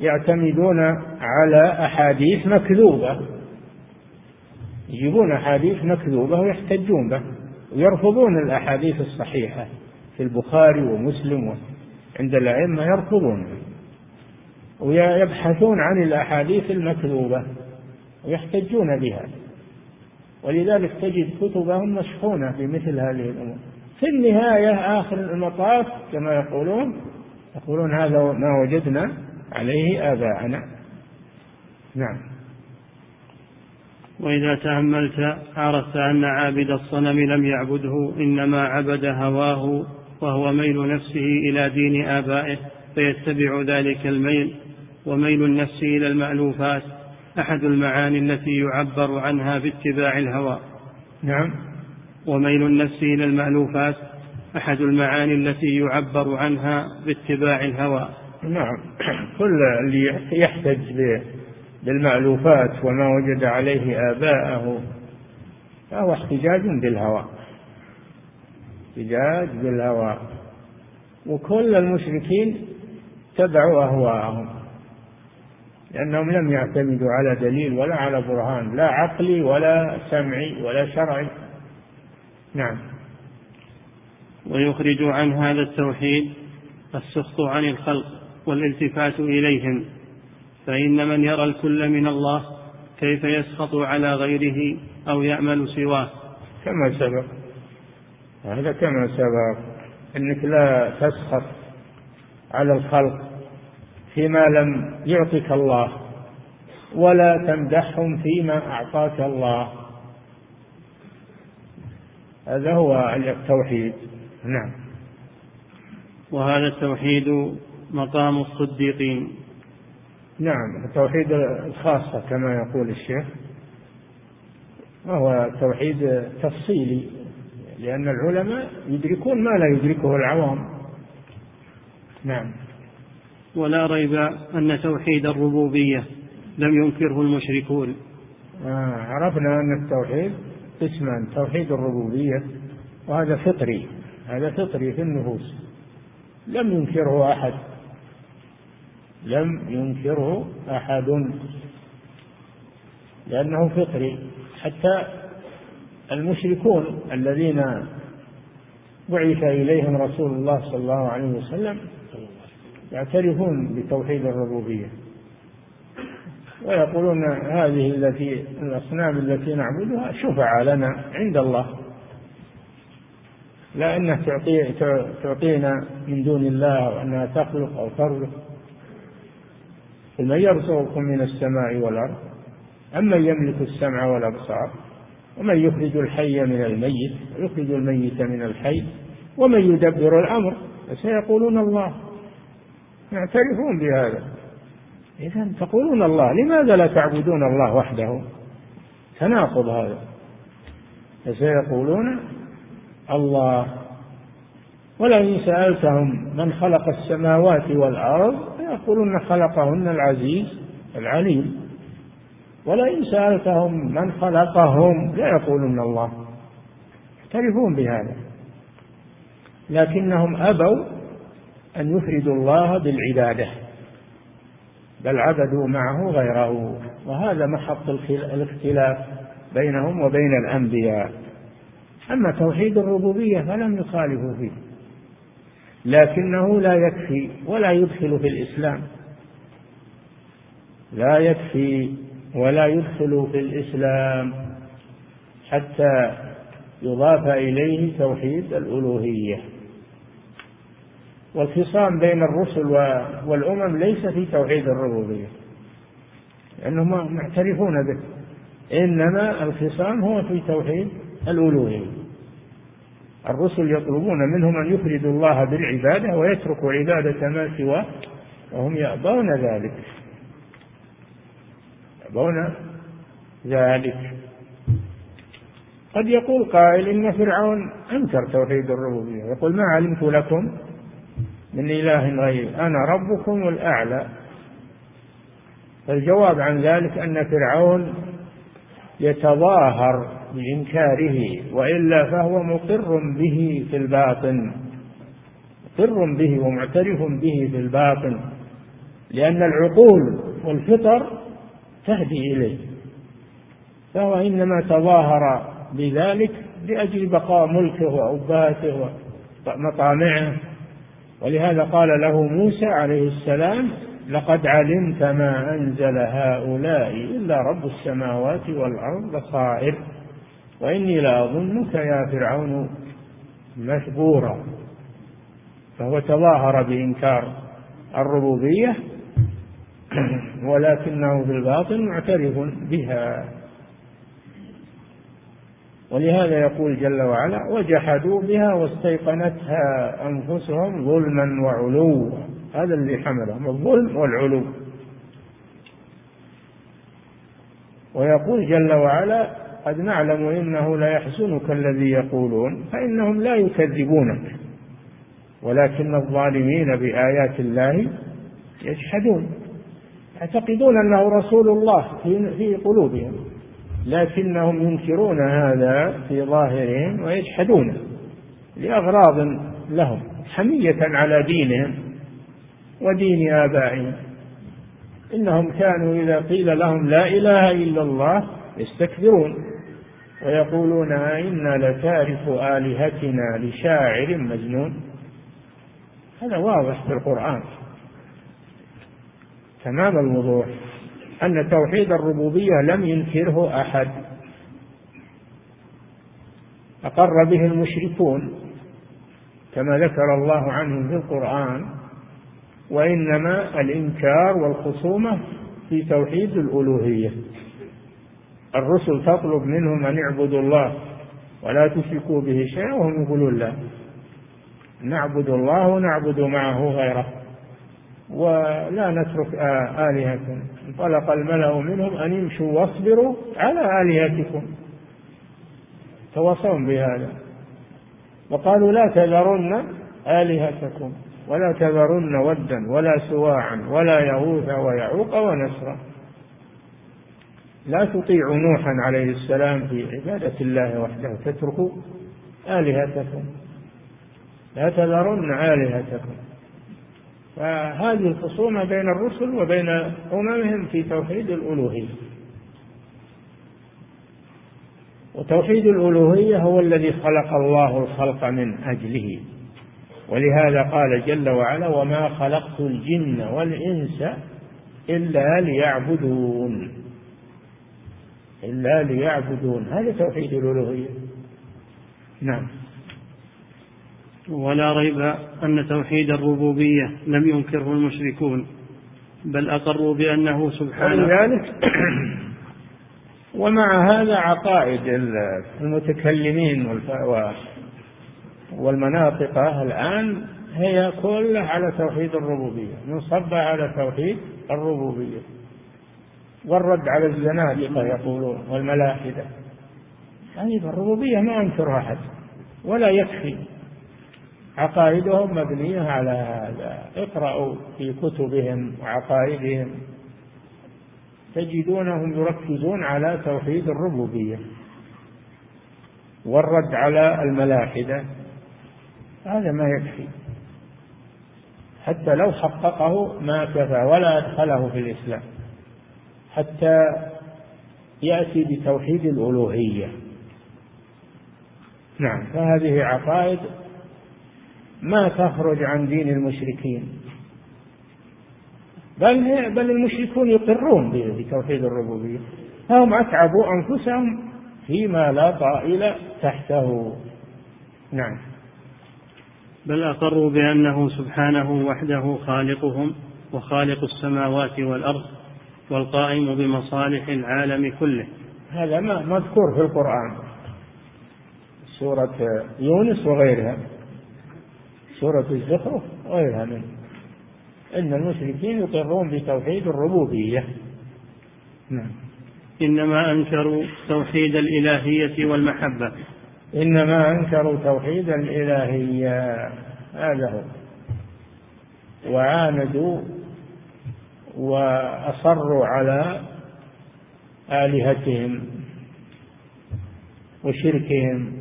يعتمدون على أحاديث مكذوبة. يجيبون أحاديث مكذوبة ويحتجون به ويرفضون الأحاديث الصحيحة في البخاري ومسلم عند الأئمة يرفضون ويبحثون عن الأحاديث المكذوبة ويحتجون بها. ولذلك تجد كتبهم مشحونة بمثل هذه الأمور. في النهاية آخر المطاف كما يقولون يقولون هذا ما وجدنا عليه آباءنا. نعم. وإذا تأملت عرفت أن عابد الصنم لم يعبده إنما عبد هواه وهو ميل نفسه إلى دين آبائه فيتبع ذلك الميل وميل النفس إلى المألوفات أحد المعاني التي يعبر عنها باتباع الهوى. نعم. وميل النفس إلى المألوفات أحد المعاني التي يعبر عنها باتباع الهوى. نعم. كل اللي يحتج بالمألوفات وما وجد عليه آباءه فهو احتجاج بالهوى. احتجاج بالهوى. وكل المشركين تبعوا أهواءهم لأنهم لم يعتمدوا على دليل ولا على برهان لا عقلي ولا سمعي ولا شرعي. نعم. ويخرج عن هذا التوحيد السخط عن الخلق والالتفات إليهم. فإن من يرى الكل من الله كيف يسخط على غيره أو يأمل سواه؟ كما سبق. هذا كما سبق أنك لا تسخط على الخلق فيما لم يعطك الله ولا تمدحهم فيما أعطاك الله. هذا هو التوحيد. نعم. وهذا التوحيد مقام الصديقين. نعم التوحيد الخاصة كما يقول الشيخ وهو توحيد تفصيلي لأن العلماء يدركون ما لا يدركه العوام. نعم. ولا ريب أن توحيد الربوبية لم ينكره المشركون. آه عرفنا أن التوحيد قسمان توحيد الربوبية وهذا فطري هذا فطري في النفوس لم ينكره أحد. لم ينكره أحد. لأنه فطري. حتى المشركون الذين بعث إليهم رسول الله صلى الله عليه وسلم يعترفون بتوحيد الربوبية. ويقولون هذه التي الأصنام التي نعبدها شفع لنا عند الله. لا أنها تعطي تعطينا من دون الله وأنها تخلق أو ترزق. من يرزقكم من السماء والأرض أمن يملك السمع والأبصار ومن يخرج الحي من الميت ويخرج الميت من الحي ومن يدبر الأمر فسيقولون الله. يعترفون بهذا. إذا تقولون الله لماذا لا تعبدون الله وحده؟ تناقض هذا. فسيقولون الله. ولئن سألتهم من خلق السماوات والأرض يقولون خلقهن العزيز العليم. ولئن سألتهم من خلقهم لا يقولون الله. يعترفون بهذا. لكنهم أبوا أن يفردوا الله بالعبادة. بل عبدوا معه غيره. وهذا محط الاختلاف بينهم وبين الأنبياء. أما توحيد الربوبية فلم يخالفوا فيه. لكنه لا يكفي ولا يدخل في الإسلام. لا يكفي ولا يدخل في الإسلام حتى يضاف إليه توحيد الألوهية. والخصام بين الرسل والأمم ليس في توحيد الربوبية لأنهم معترفون به إنما الخصام هو في توحيد الألوهية. الرسل يطلبون منهم أن يفردوا الله بالعبادة ويتركوا عبادة ما سواه وهم يأبون ذلك. يأبون ذلك. قد يقول قائل إن فرعون أنكر توحيد الربوبية. يقول ما علمت لكم من إله غيري أنا ربكم الأعلى. الجواب عن ذلك أن فرعون يتظاهر بإنكاره وإلا فهو مقر به في الباطن. مقر به ومعترف به في الباطن. لأن العقول والفطر تهدي إليه. فهو إنما تظاهر بذلك لأجل بقاء ملكه وأباته ومطامعه. ولهذا قال له موسى عليه السلام لقد علمت ما أنزل هؤلاء إلا رب السماوات والأرض بصائر وإني لأظنك يا فرعون مشبورا. فهو تظاهر بإنكار الربوبية ولكنه في الباطن معترف بها. ولهذا يقول جل وعلا وجحدوا بها واستيقنتها أنفسهم ظلما وعلوا. هذا اللي حملهم الظلم والعلو. ويقول جل وعلا قد نعلم إنه ليحزنك الذي يقولون فإنهم لا يكذبونك ولكن الظالمين بآيات الله يجحدون. يعتقدون أنه رسول الله في قلوبهم لكنهم ينكرون هذا في ظاهرهم ويجحدونه لأغراض لهم حمية على دينهم ودين آبائهم. إنهم كانوا إذا قيل لهم لا إله إلا الله يستكبرون. ويقولون إنا لتارك آلهتنا لشاعر مجنون. هذا واضح في القرآن. تمام الوضوح. أن توحيد الربوبية لم ينكره أحد. أقر به المشركون كما ذكر الله عنهم في القرآن. وإنما الإنكار والخصومة في توحيد الألوهية. الرسل تطلب منهم أن يعبدوا الله ولا تشركوا به شيئا وهم يقولون لا. نعبد الله ونعبد معه غيره ولا نترك آلهتنا انطلق الملأ منهم أن يمشوا واصبروا على آلهتكم. تواصون بهذا. وقالوا لا تذرن آلهتكم ولا تذرن ودا ولا سواعا ولا يغوث ويعوق ونسرا. لا تطيعوا نوحا عليه السلام في عبادة الله وحده تتركوا آلهتكم. لا تذرن آلهتكم. فهذه الخصومة بين الرسل وبين أممهم في توحيد الألوهية. وتوحيد الألوهية هو الذي خلق الله الخلق من أجله. ولهذا قال جل وعلا وما خلقت الجن والإنس إلا ليعبدون. إلا ليعبدون. هذا توحيد الألوهية. نعم. ولا ريب أن توحيد الربوبية لم ينكره المشركون بل أقروا بأنه سبحانه. ولذلك ومع هذا عقائد المتكلمين والمناطق الآن هي كلها على توحيد الربوبية منصبة على توحيد الربوبية. والرد على الزنادقة يقولون والملاحدة. يعني الربوبية ما أنكرها أحد ولا يكفي. عقائدهم مبنية على هذا. اقرأوا في كتبهم وعقائدهم. تجدونهم يركزون على توحيد الربوبية. والرد على الملاحدة هذا ما يكفي. حتى لو حققه ما كفى ولا أدخله في الإسلام. حتى يأتي بتوحيد الألوهية. نعم. فهذه عقائد ما تخرج عن دين المشركين. بل بل المشركون يقرون بتوحيد الربوبية. فهم أتعبوا أنفسهم فيما لا طائل تحته. نعم. بل أقروا بأنه سبحانه وحده خالقهم وخالق السماوات والأرض والقائم بمصالح العالم كله. هذا ما مذكور في القرآن. سورة يونس وغيرها. سورة الزخرف وغيرها منه إن المشركين يقرون بتوحيد الربوبية. نعم. إنما أنكروا توحيد الإلهية والمحبة. إنما أنكروا توحيد الإلهية. هذا هو. وعاندوا وأصروا على آلهتهم وشركهم.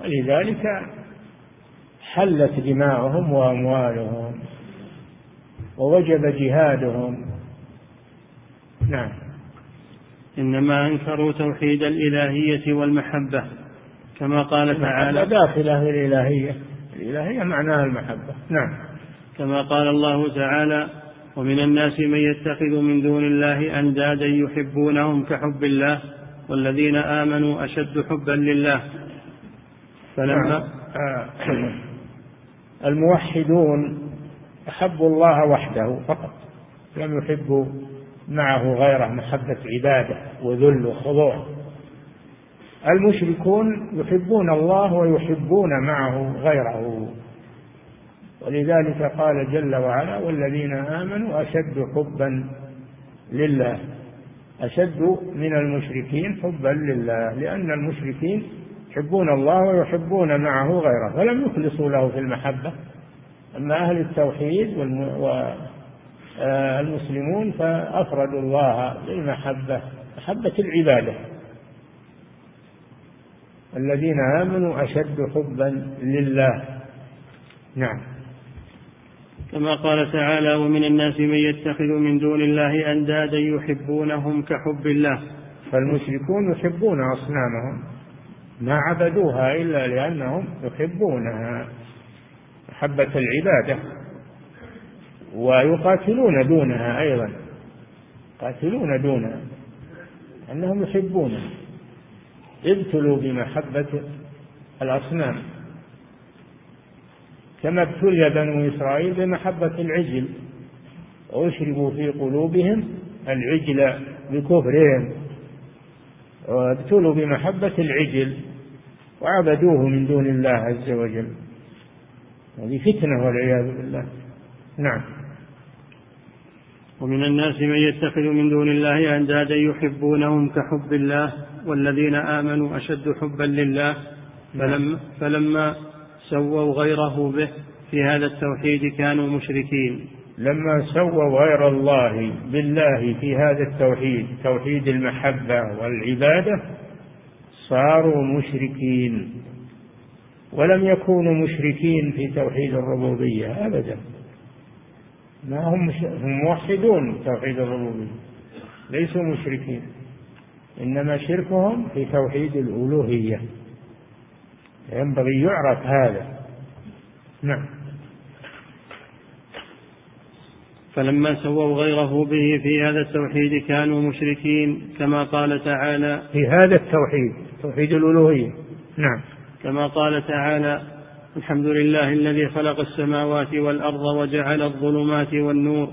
ولذلك حلت دماؤهم وأموالهم ووجب جهادهم. نعم. إنما أنكروا توحيد الإلهية والمحبة كما قال تعالى. داخلة الإلهية. الإلهية معناها المحبة. نعم. كما قال الله تعالى ومن الناس من يتخذ من دون الله أندادا يحبونهم كحب الله والذين آمنوا أشد حبا لله فلما نعم. آه. الموحدون أحبوا الله وحده فقط لم يحبوا معه غيره محبة عبادة وذل وخضوع المشركون يحبون الله ويحبون معه غيره ولذلك قال جل وعلا والذين آمنوا أشد حبا لله أشد من المشركين حبا لله لأن المشركين يحبون الله ويحبون معه غيره فلم يخلصوا له في المحبة. أما أهل التوحيد والمسلمون فأفردوا الله بالمحبة محبة العبادة. الذين آمنوا أشد حبا لله. نعم. كما قال تعالى ومن الناس من يتخذ من دون الله أندادا يحبونهم كحب الله. فالمشركون يحبون أصنامهم ما عبدوها إلا لأنهم يحبونها محبة العبادة ويقاتلون دونها أيضا يقاتلون دونها أنهم يحبونها. ابتلوا بمحبة الأصنام. كما ابتلي بنو إسرائيل بمحبة العجل. وأشربوا في قلوبهم العجل بكفرهم. وابتلوا بمحبة العجل وعبدوه من دون الله عز وجل. هذه فتنة والعياذ بالله. نعم. ومن الناس من يتخذ من دون الله أندادا يحبونهم كحب الله والذين آمنوا أشد حبا لله. فلما, فلما سووا غيره به في هذا التوحيد كانوا مشركين. لما سووا غير الله بالله في هذا التوحيد توحيد المحبة والعبادة صاروا مشركين. ولم يكونوا مشركين في توحيد الربوبية أبدا. ما هم هم موحدون توحيد الربوبية ليسوا مشركين. إنما شركهم في توحيد الألوهية. ينبغي يعرف هذا. نعم. فلما سووا غيره به في هذا التوحيد كانوا مشركين كما قال تعالى. في هذا التوحيد توحيد الألوهية. نعم. كما قال تعالى الحمد لله الذي خلق السماوات والأرض وجعل الظلمات والنور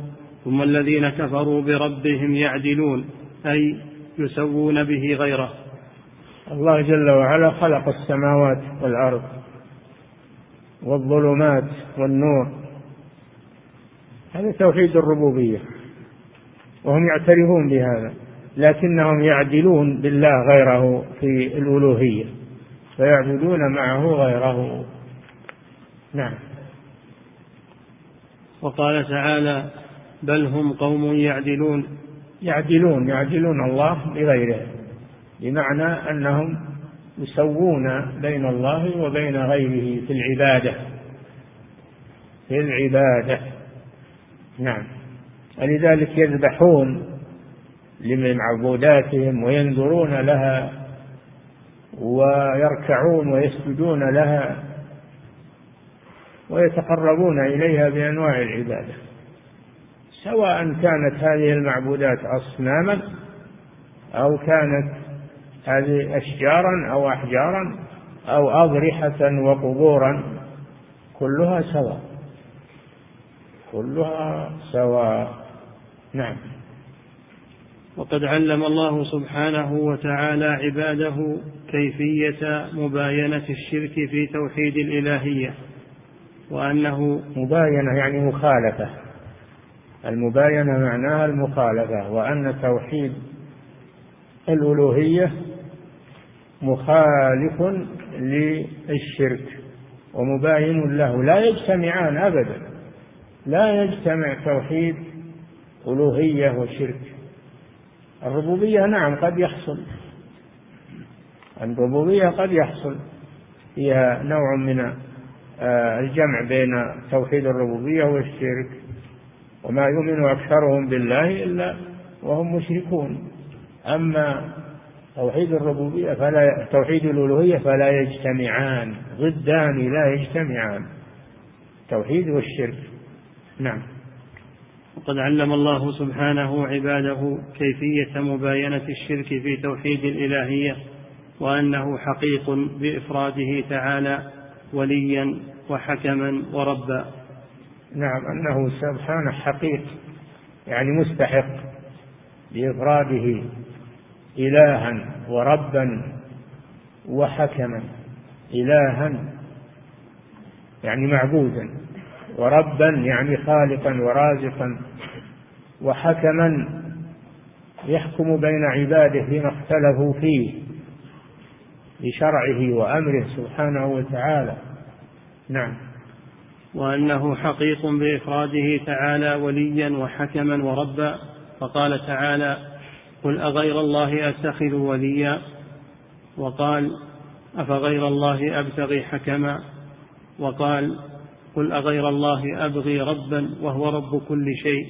ثم الذين كفروا بربهم يعدلون أي يسوون به غيره. الله جل وعلا خلق السماوات والأرض والظلمات والنور. هذا توحيد الربوبية وهم يعترفون بهذا لكنهم يعدلون بالله غيره في الألوهية فيعبدون معه غيره. نعم. وقال تعالى بل هم قوم يعدلون. يعدلون يعدلون الله بغيره. بمعنى أنهم يسوون بين الله وبين غيره في العبادة. في العبادة. نعم. ولذلك يذبحون لمعبوداتهم وينذرون لها ويركعون ويسجدون لها ويتقربون إليها بأنواع العبادة. سواء كانت هذه المعبودات أصناما أو كانت هذه أشجارا أو أحجارا أو أضرحة وقبورا كلها سواء. كلها سواء. نعم. وقد علم الله سبحانه وتعالى عباده كيفية مباينة الشرك في توحيد الإلهية وأنه مباينة يعني مخالفة. المباينة معناها المخالفة وأن توحيد الألوهية مخالف للشرك ومباين له. لا يجتمعان أبدا. لا يجتمع توحيد ألوهية وشرك. الربوبية نعم قد يحصل. الربوبية قد يحصل. فيها نوع من آه، الجمع بين توحيد الربوبية والشرك. وما يؤمن أكثرهم بالله إلا وهم مشركون. أما توحيد الربوبية فلا توحيد الألوهية فلا يجتمعان ضدان لا يجتمعان. التوحيد والشرك. نعم. وقد علم الله سبحانه عباده كيفية مباينة الشرك في توحيد الإلهية وأنه حقيق بإفراده تعالى وليا وحكما وربا. نعم أنه سبحانه حقيق يعني مستحق بإفراده إلها وربا وحكما. إلها يعني معبودا وربا يعني خالقا ورازقا وحكما يحكم بين عباده فيما اختلفوا فيه بشرعه وأمره سبحانه وتعالى. نعم. وأنه حقيق بإفراده تعالى وليا وحكما وربا. فقال تعالى قل أغير الله أتخذ وليا؟ وقال أفغير الله أبتغي حكما؟ وقال قل أغير الله أبغي ربا وهو رب كل شيء.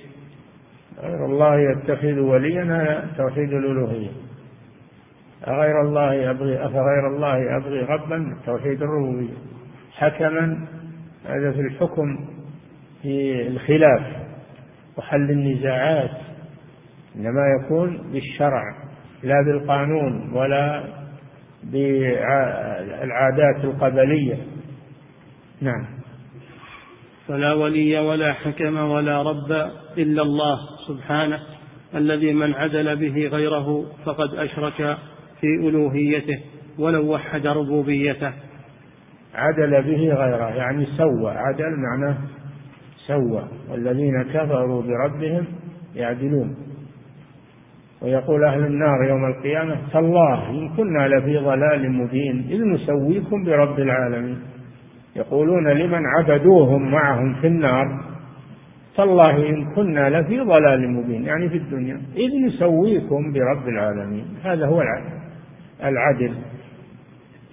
غير الله يتخذ وليا هذا توحيد الألوهية. أغير الله أبغي أفغير الله أبغي ربا توحيد الربوبية. حكما هذا في الحكم في الخلاف وحل النزاعات. إنما يكون بالشرع لا بالقانون ولا بالعادات القبلية. نعم. فلا ولي ولا حكم ولا رب إلا الله سبحانه الذي من عدل به غيره فقد أشرك في ألوهيته ولو وحد ربوبيته. عدل به غيره يعني سوى. عدل معناه سوى. والذين كفروا بربهم يعدلون. ويقول أهل النار يوم القيامة تالله إن كنا لفي ضلال مبين إذ نسويكم برب العالمين. يقولون لمن عبدوهم معهم في النار؟ تالله إن كنا لفي ضلال مبين. يعني في الدنيا إذ نسويكم برب العالمين. هذا هو العدل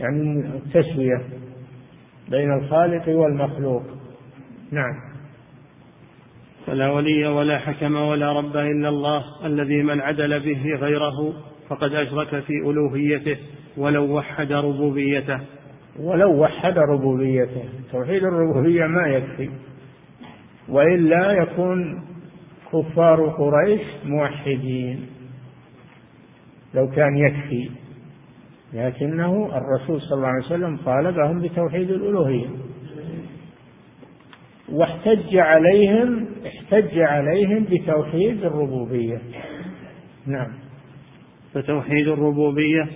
يعني التسوية بين الخالق والمخلوق. نعم. فلا ولي ولا حكم ولا رب إلا الله الذي من عدل به غيره فقد أشرك في ألوهيته ولو وحد ربوبيته. ولو وحد ربوبيته. توحيد الربوبية ما يكفي. وإلا يكون كفار قريش موحدين. لو كان يكفي. لكنه الرسول صلى الله عليه وسلم طالبهم بتوحيد الألوهية. واحتج عليهم احتج عليهم بتوحيد الربوبية. نعم. فتوحيد الربوبية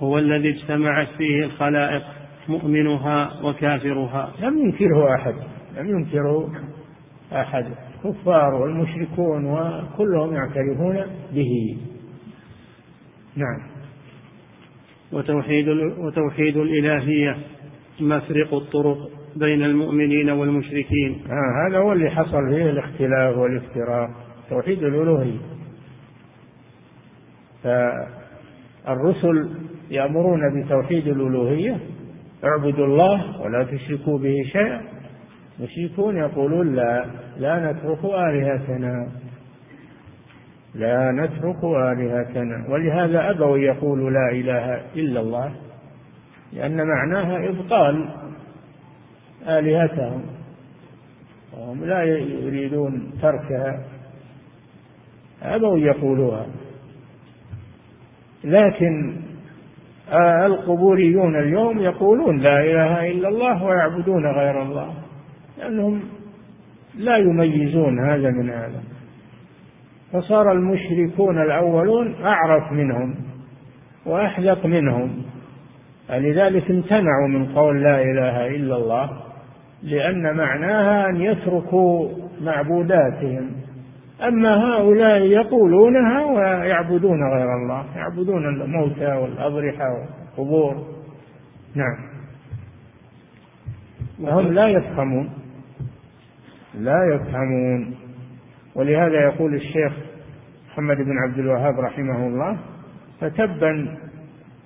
هو الذي اجتمعت فيه الخلائق مؤمنها وكافرها. لم ينكره أحد لم ينكره أحد. الكفار والمشركون وكلهم يعترفون به. نعم. وتوحيد وتوحيد الإلهية مفرق الطرق. بين المؤمنين والمشركين. آه هذا هو اللي حصل فيه الاختلاف والافتراق توحيد الألوهية. فالرسل يأمرون بتوحيد الألوهية اعبدوا الله ولا تشركوا به شيئا. المشركون يقولون لا لا نترك آلهتنا لا نترك آلهتنا. ولهذا أبوا يقولوا لا إله إلا الله لأن معناها إبطال. آلهتهم. وهم لا يريدون تركها. أبوا يقولوها لكن القبوريون اليوم يقولون لا إله إلا الله ويعبدون غير الله. لأنهم لا يميزون هذا من هذا. فصار المشركون الأولون أعرف منهم وأحذق منهم. لذلك امتنعوا من قول لا إله إلا الله. لأن معناها أن يتركوا معبوداتهم. أما هؤلاء يقولونها ويعبدون غير الله يعبدون الموتى والأضرحة والقبور. نعم. وهم لا يفهمون. لا يفهمون. ولهذا يقول الشيخ محمد بن عبد الوهاب رحمه الله فتبا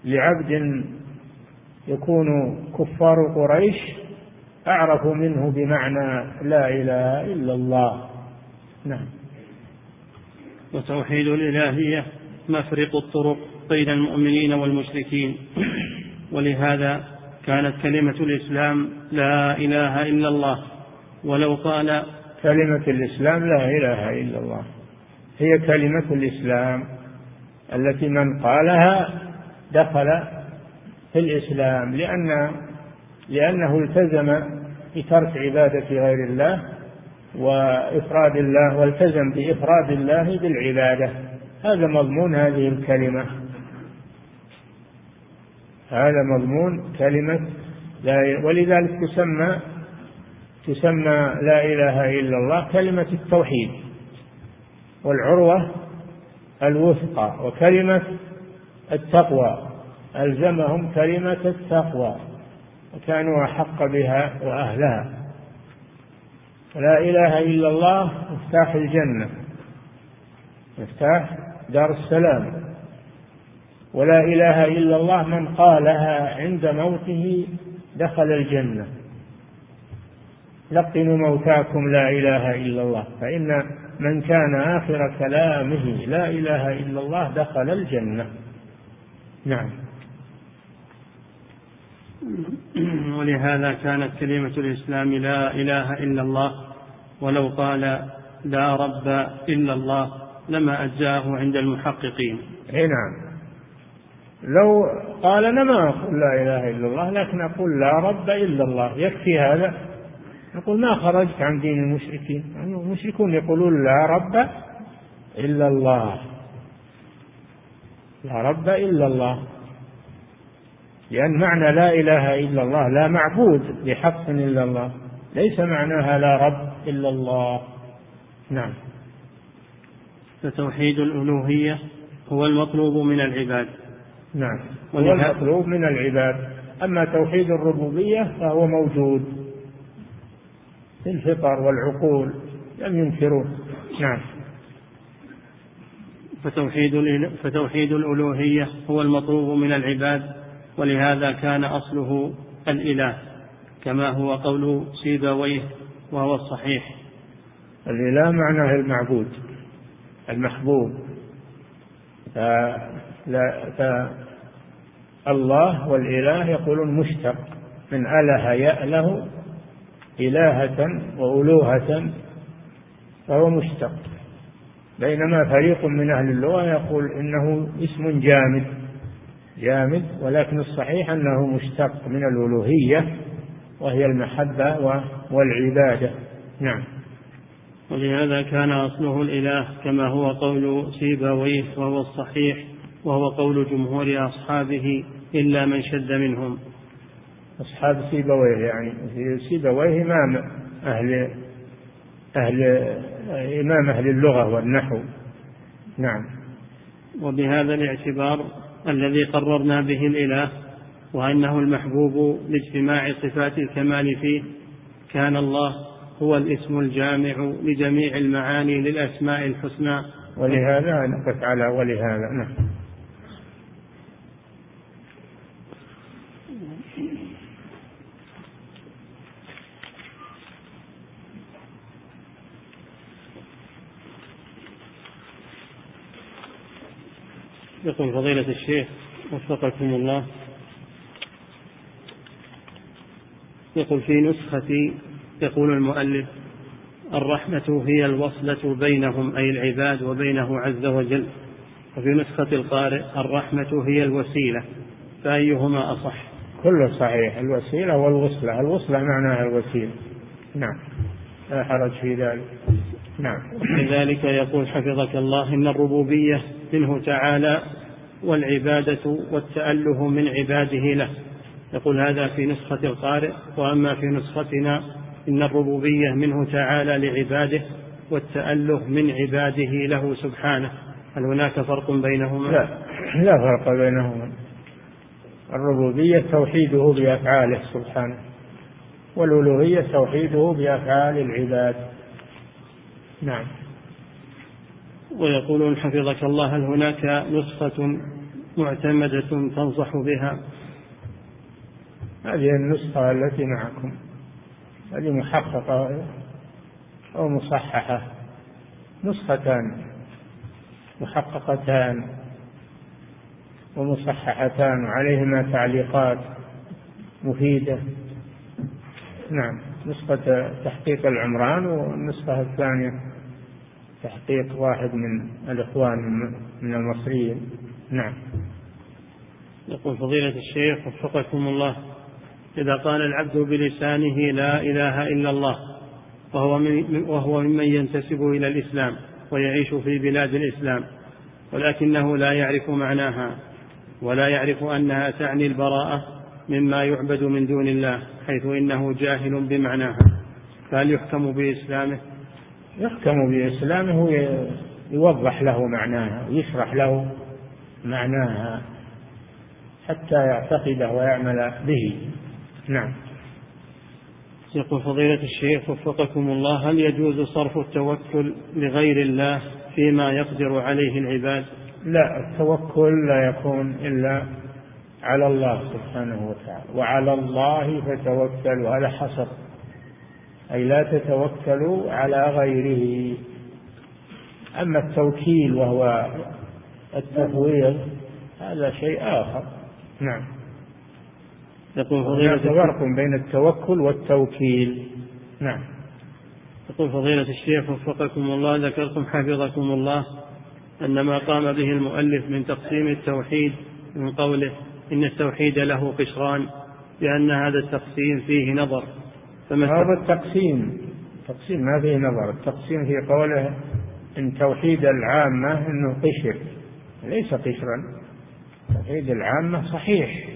لعبد يكون كفار قريش أعرف منه بمعنى لا إله إلا الله. نعم. وتوحيد الإلهية مفرق الطرق بين المؤمنين والمشركين. ولهذا كانت كلمة الإسلام لا إله إلا الله. ولو قال كلمة الإسلام لا إله إلا الله. هي كلمة الإسلام التي من قالها دخل في الإسلام لأن لأنه التزم بترك عبادة غير الله وإفراد الله والتزم بإفراد الله بالعبادة. هذا مضمون هذه الكلمة. هذا مضمون كلمة لا ولذلك تسمى تسمى لا إله إلا الله كلمة التوحيد والعروة الوثقى وكلمة التقوى. ألزمهم كلمة التقوى. وكانوا أحق بها وأهلها. لا إله إلا الله مفتاح الجنة مفتاح دار السلام. ولا إله إلا الله من قالها عند موته دخل الجنة. لقنوا موتاكم لا إله إلا الله. فإن من كان آخر كلامه لا إله إلا الله دخل الجنة. نعم. ولهذا كانت كلمة الإسلام لا إله إلا الله ولو قال لا رب إلا الله لما أجزاه عند المحققين. نعم. لو قال أنا ما أقول لا إله إلا الله لكن أقول لا رب إلا الله يكفي هذا؟ نقول ما خرجت عن دين المشركين؟ يعني المشركون يقولون لا رب إلا الله. لا رب إلا الله. لأن معنى لا إله إلا الله لا معبود بحق إلا الله. ليس معناها لا رب إلا الله. نعم. فتوحيد الألوهية هو المطلوب من العباد. نعم. هو المطلوب من العباد. أما توحيد الربوبية فهو موجود. في الفطر والعقول لم ينكروه نعم. فتوحيد فتوحيد الألوهية هو المطلوب من العباد. ولهذا كان أصله الإله كما هو قول سيبويه وهو الصحيح. الإله معناه المعبود المحبوب. الله والإله يقولون مشتق من أله يأله إلهة وألوهة فهو مشتق. بينما فريق من أهل اللغة يقول إنه اسم جامد. جامد ولكن الصحيح أنه مشتق من الألوهية وهي المحبة والعبادة. نعم. ولهذا كان أصله الإله كما هو قول سيبويه وهو الصحيح وهو قول جمهور أصحابه إلا من شد منهم. أصحاب سيبويه يعني سيبويه إمام أهل أهل إمام أهل اللغة والنحو. نعم. وبهذا الاعتبار الذي قررنا به الإله وأنه المحبوب لاجتماع صفات الكمال فيه. كان الله هو الاسم الجامع لجميع المعاني للأسماء الحسنى. ولهذا نقف على ولهذا. نعم. يقول فضيلة الشيخ وفقكم الله. يقول في نسختي يقول المؤلف الرحمة هي الوصلة بينهم أي العباد وبينه عز وجل. وفي نسخة القارئ الرحمة هي الوسيلة فأيهما أصح؟ كله صحيح الوسيلة والوصلة. الوصلة معناها الوسيلة. نعم لا حرج في ذلك. نعم. لذلك يقول حفظك الله إن الربوبية منه تعالى والعبادة والتأله من عباده له. يقول هذا في نسخة القارئ وأما في نسختنا إن الربوبية منه تعالى لعباده والتأله من عباده له سبحانه. هل هناك فرق بينهما؟ لا لا فرق بينهما. الربوبية توحيده بأفعاله سبحانه والألوهية توحيده بأفعال العباد. نعم. ويقولون حفظك الله هل هناك نسخة معتمدة تنصح بها؟ هذه النسخة التي معكم هذه محققة أو مصححة. نسختان محققتان ومصححتان وعليهما تعليقات مفيدة. نعم نسخة تحقيق العمران والنسخة الثانية. تحقيق واحد من الإخوان من المصريين. نعم. يقول فضيلة الشيخ وفقكم الله إذا قال العبد بلسانه لا إله إلا الله وهو, من وهو ممن ينتسب إلى الإسلام ويعيش في بلاد الإسلام ولكنه لا يعرف معناها ولا يعرف أنها تعني البراءة مما يعبد من دون الله حيث إنه جاهل بمعناها فهل يحكم بإسلامه؟ يحكم بإسلامه يوضح له معناها ويشرح له معناها حتى يعتقده ويعمل به. نعم. يقول فضيلة الشيخ وفقكم الله هل يجوز صرف التوكل لغير الله فيما يقدر عليه العباد؟ لا التوكل لا يكون إلا على الله سبحانه وتعالى. وعلى الله فتوكلوا هذا حصر أي لا تتوكلوا على غيره. أما التوكيل وهو التفويض هذا شيء آخر. نعم. يقول فضيلة فرق بين التوكل والتوكيل. نعم. يقول فضيلة الشيخ وفقكم الله ذكرتم حفظكم الله أن ما قام به المؤلف من تقسيم التوحيد من قوله إن التوحيد له قشران لأن هذا التقسيم فيه نظر. هذا التقسيم تقسيم ما فيه نظر التقسيم في قوله إن توحيد العامة أنه قشر ليس قشرا توحيد العامة صحيح.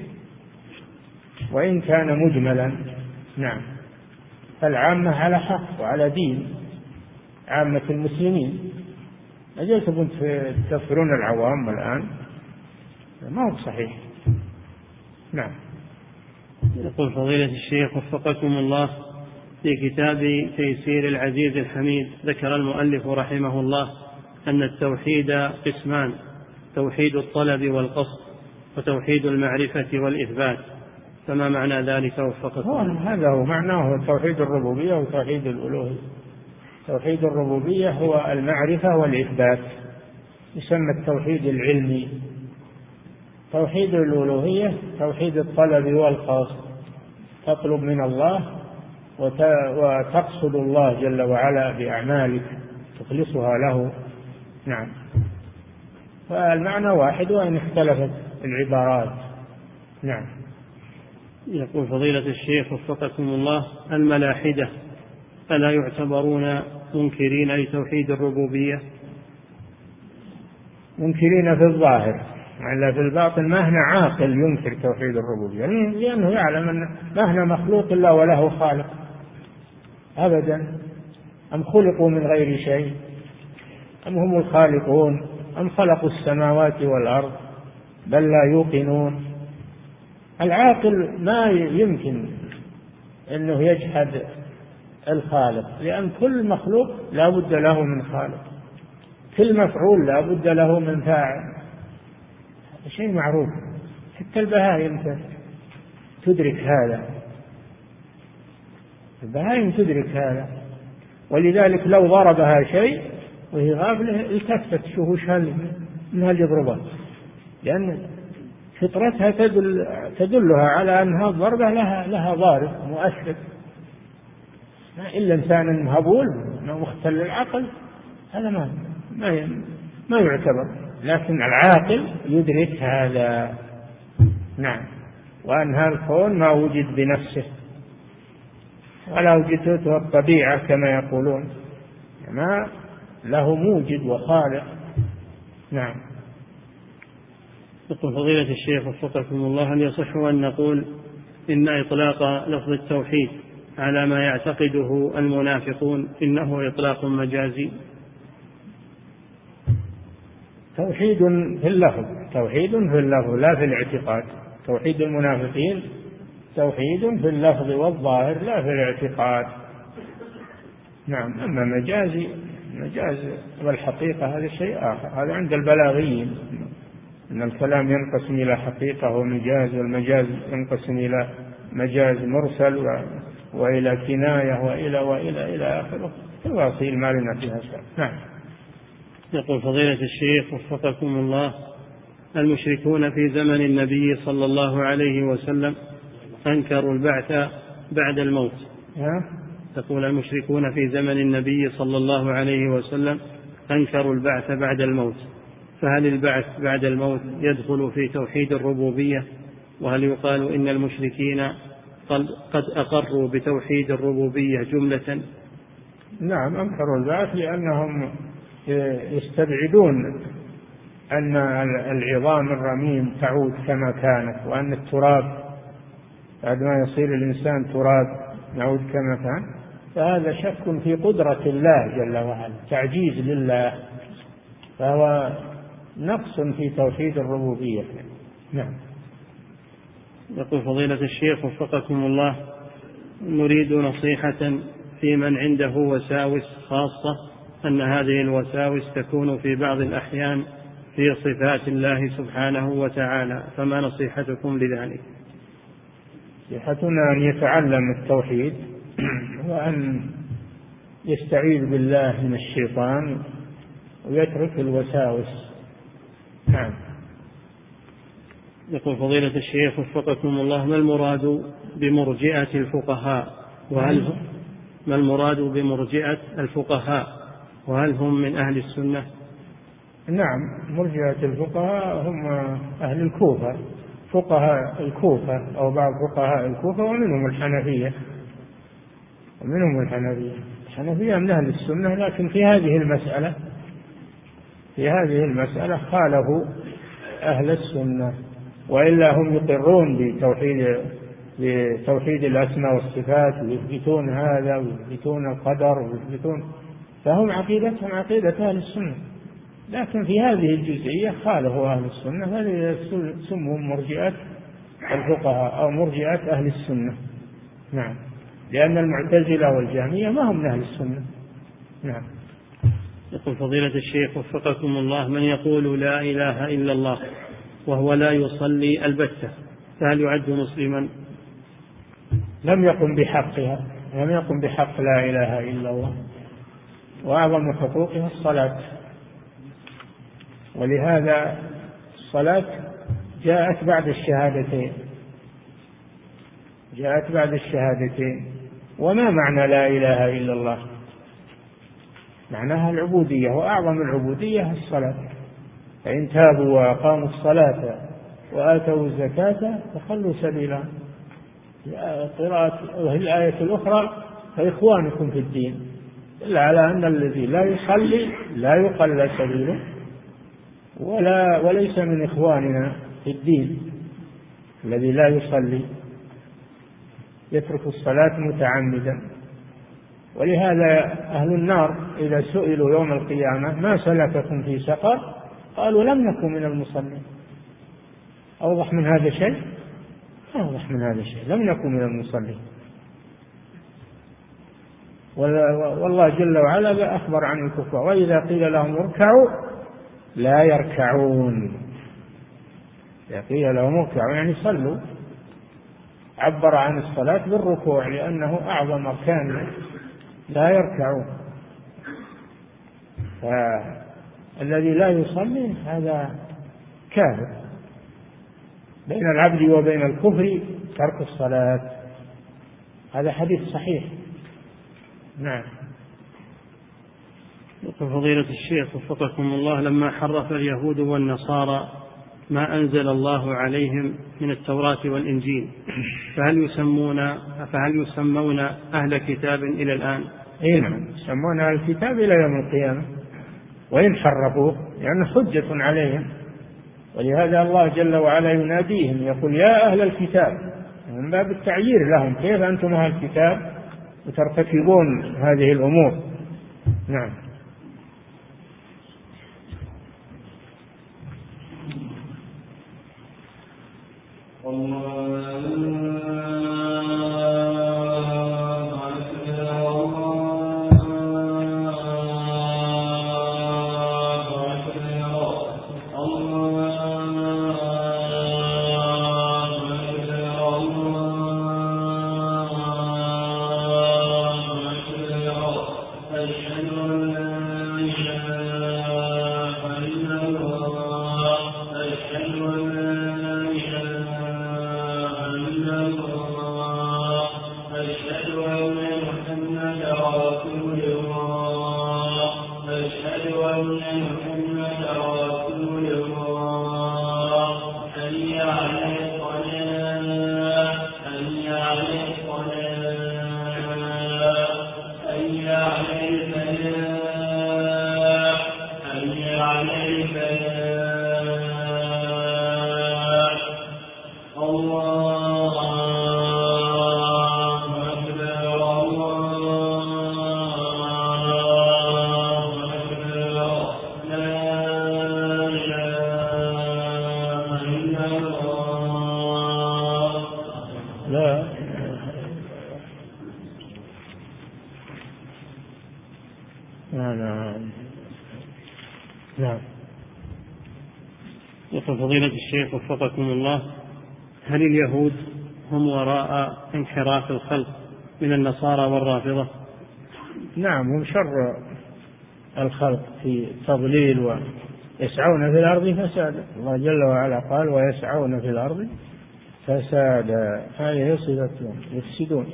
وإن كان مجملا نعم. فالعامة على حق وعلى دين عامة المسلمين. أجلتم تكفرون العوام الآن؟ ما هو صحيح. نعم. يقول فضيلة الشيخ وفقكم الله. في كتاب تيسير العزيز الحميد ذكر المؤلف رحمه الله أن التوحيد قسمان توحيد الطلب والقصد وتوحيد المعرفة والإثبات. فما معنى ذلك وفقكم؟ هذا هو معناه توحيد الربوبية وتوحيد الألوهية. توحيد الربوبية هو المعرفة والإثبات يسمى التوحيد العلمي. توحيد الألوهية توحيد الطلب والقصد. تطلب من الله وتقصد الله جل وعلا بأعمالك تخلصها له. نعم. فالمعنى واحد وإن اختلفت العبارات. نعم. يقول فضيلة الشيخ وفقكم الله الملاحدة ألا يعتبرون منكرين لتوحيد الربوبية؟ منكرين في الظاهر إلا في الباطن ما هنا عاقل ينكر توحيد الربوبية لأنه يعلم أن ما هنا مخلوق إلا وله خالق. أبدا. أم خلقوا من غير شيء؟ أم هم الخالقون؟ أم خلقوا السماوات والأرض؟ بل لا يوقنون. العاقل ما يمكن أنه يجحد الخالق لأن كل مخلوق لا بد له من خالق. كل مفعول لا بد له من فاعل. شيء معروف. حتى البهائم تدرك هذا. البهائم تدرك هذا؟ ولذلك لو ضربها شيء وهي غافلة التفت وش من هل يضربها لأن فطرتها تدل تدلها على أن هذه الضربة لها لها ضارب مؤثر إلا إنسان هبول مختل العقل هذا ما ما ما يعتبر. لكن العاقل يدرك هذا. نعم. وأن هذا الكون ما وجد بنفسه. ولا وجدته الطبيعة كما يقولون. ما له موجد وخالق. نعم. يقول فضيلة الشيخ وفقكم الله هل يصح أن نقول إن إطلاق لفظ التوحيد على ما يعتقده المنافقون إنه إطلاق مجازي؟ توحيد في اللفظ توحيد في اللفظ لا في الاعتقاد. توحيد المنافقين توحيد في اللفظ والظاهر لا في الاعتقاد. نعم أما مجازي مجاز والحقيقة هذا شيء آخر. هذا عند البلاغيين أن الكلام ينقسم إلى حقيقة ومجاز والمجاز ينقسم إلى مجاز مرسل و... وإلى كناية وإلى وإلى إلى آخره تفاصيل ما لنا فيها نعم. يقول فضيلة الشيخ وفقكم الله المشركون في زمن النبي صلى الله عليه وسلم أنكروا البعث بعد الموت. تقول المشركون في زمن النبي صلى الله عليه وسلم أنكروا البعث بعد الموت. فهل البعث بعد الموت يدخل في توحيد الربوبية؟ وهل يقال إن المشركين قد أقروا بتوحيد الربوبية جملة؟ نعم أنكروا البعث لأنهم يستبعدون أن العظام الرميم تعود كما كانت وأن التراب بعد ما يصير الإنسان تراب يعود كما كان فهذا شك في قدرة الله جل وعلا تعجيز لله. فهو نقص في توحيد الربوبية. نعم. يقول فضيلة الشيخ وفقكم الله نريد نصيحة في من عنده وساوس خاصة أن هذه الوساوس تكون في بعض الأحيان في صفات الله سبحانه وتعالى. فما نصيحتكم لذلك؟ نصيحتنا أن يتعلم التوحيد وأن يستعيذ بالله من الشيطان ويترك الوساوس. نعم. يقول فضيلة الشيخ وفقكم الله ما المراد بمرجئة الفقهاء؟ وهل ما المراد بمرجئة الفقهاء؟ وهل هم من أهل السنة؟ نعم مرجئة الفقهاء هم أهل الكوفة. فقهاء الكوفة أو بعض فقهاء الكوفة ومنهم الحنفية ومنهم الحنفية. الحنفية من أهل السنة لكن في هذه المسألة في هذه المسألة خالفوا أهل السنة وإلا هم يقرون بتوحيد بتوحيد الأسماء والصفات ويثبتون هذا ويثبتون القدر ويثبتون فهم عقيدتهم عقيدة أهل السنة. لكن في هذه الجزئية خالفوا أهل السنة هذه سموا مرجئة الفقهاء أو مرجئة أهل السنة. نعم. لأن المعتزلة والجهمية ما هم من أهل السنة. نعم. يقول فضيلة الشيخ وفقكم الله من يقول لا إله إلا الله وهو لا يصلي البتة فهل يعد مسلما؟ لم يقم بحقها لم يقم بحق لا إله إلا الله وأعظم حقوقها الصلاة. ولهذا الصلاة جاءت بعد الشهادتين. جاءت بعد الشهادتين. وما معنى لا إله إلا الله؟ معناها العبودية وأعظم العبودية الصلاة. فإن تابوا وأقاموا الصلاة وآتوا الزكاة فخلوا سبيلا. قراءة الآية الأخرى فإخوانكم في الدين. إلا على أن الذي لا يصلي لا يقل سبيله. ولا وليس من إخواننا في الدين الذي لا يصلي يترك الصلاة متعمدا. ولهذا أهل النار إذا سئلوا يوم القيامة ما سلككم في سقر؟ قالوا لم نكن من المصلين. أوضح من هذا شيء؟ أوضح من هذا شيء. لم نكن من المصلين. والله جل وعلا أخبر عن الكفار. وإذا قيل لهم اركعوا لا يركعون. قيل لهم اركعوا يعني صلوا. عبر عن الصلاة بالركوع لأنه أعظم أركان لا يركعون. فالذي لا يصلي هذا كافر بين العبد وبين الكفر ترك الصلاة. هذا حديث صحيح. نعم. فضيلة الشيخ وفقكم الله لما حرف اليهود والنصارى ما أنزل الله عليهم من التوراة والإنجيل فهل يسمون فهل يسمون أهل كتاب إلى الآن؟ أي نعم يسمون أهل الكتاب إلى يوم القيامة وإن حرفوه لأنه حجة عليهم ولهذا الله جل وعلا يناديهم يقول يا أهل الكتاب من باب التعيير لهم كيف أنتم أهل الكتاب؟ وترتكبون هذه الأمور. نعم. الله. الشيخ وفقكم الله هل اليهود هم وراء انحراف الخلق من النصارى والرافضة؟ نعم هم شر الخلق في التضليل ويسعون في الأرض فسادا. الله جل وعلا قال ويسعون في الأرض فسادا. هذه صفتهم يفسدون.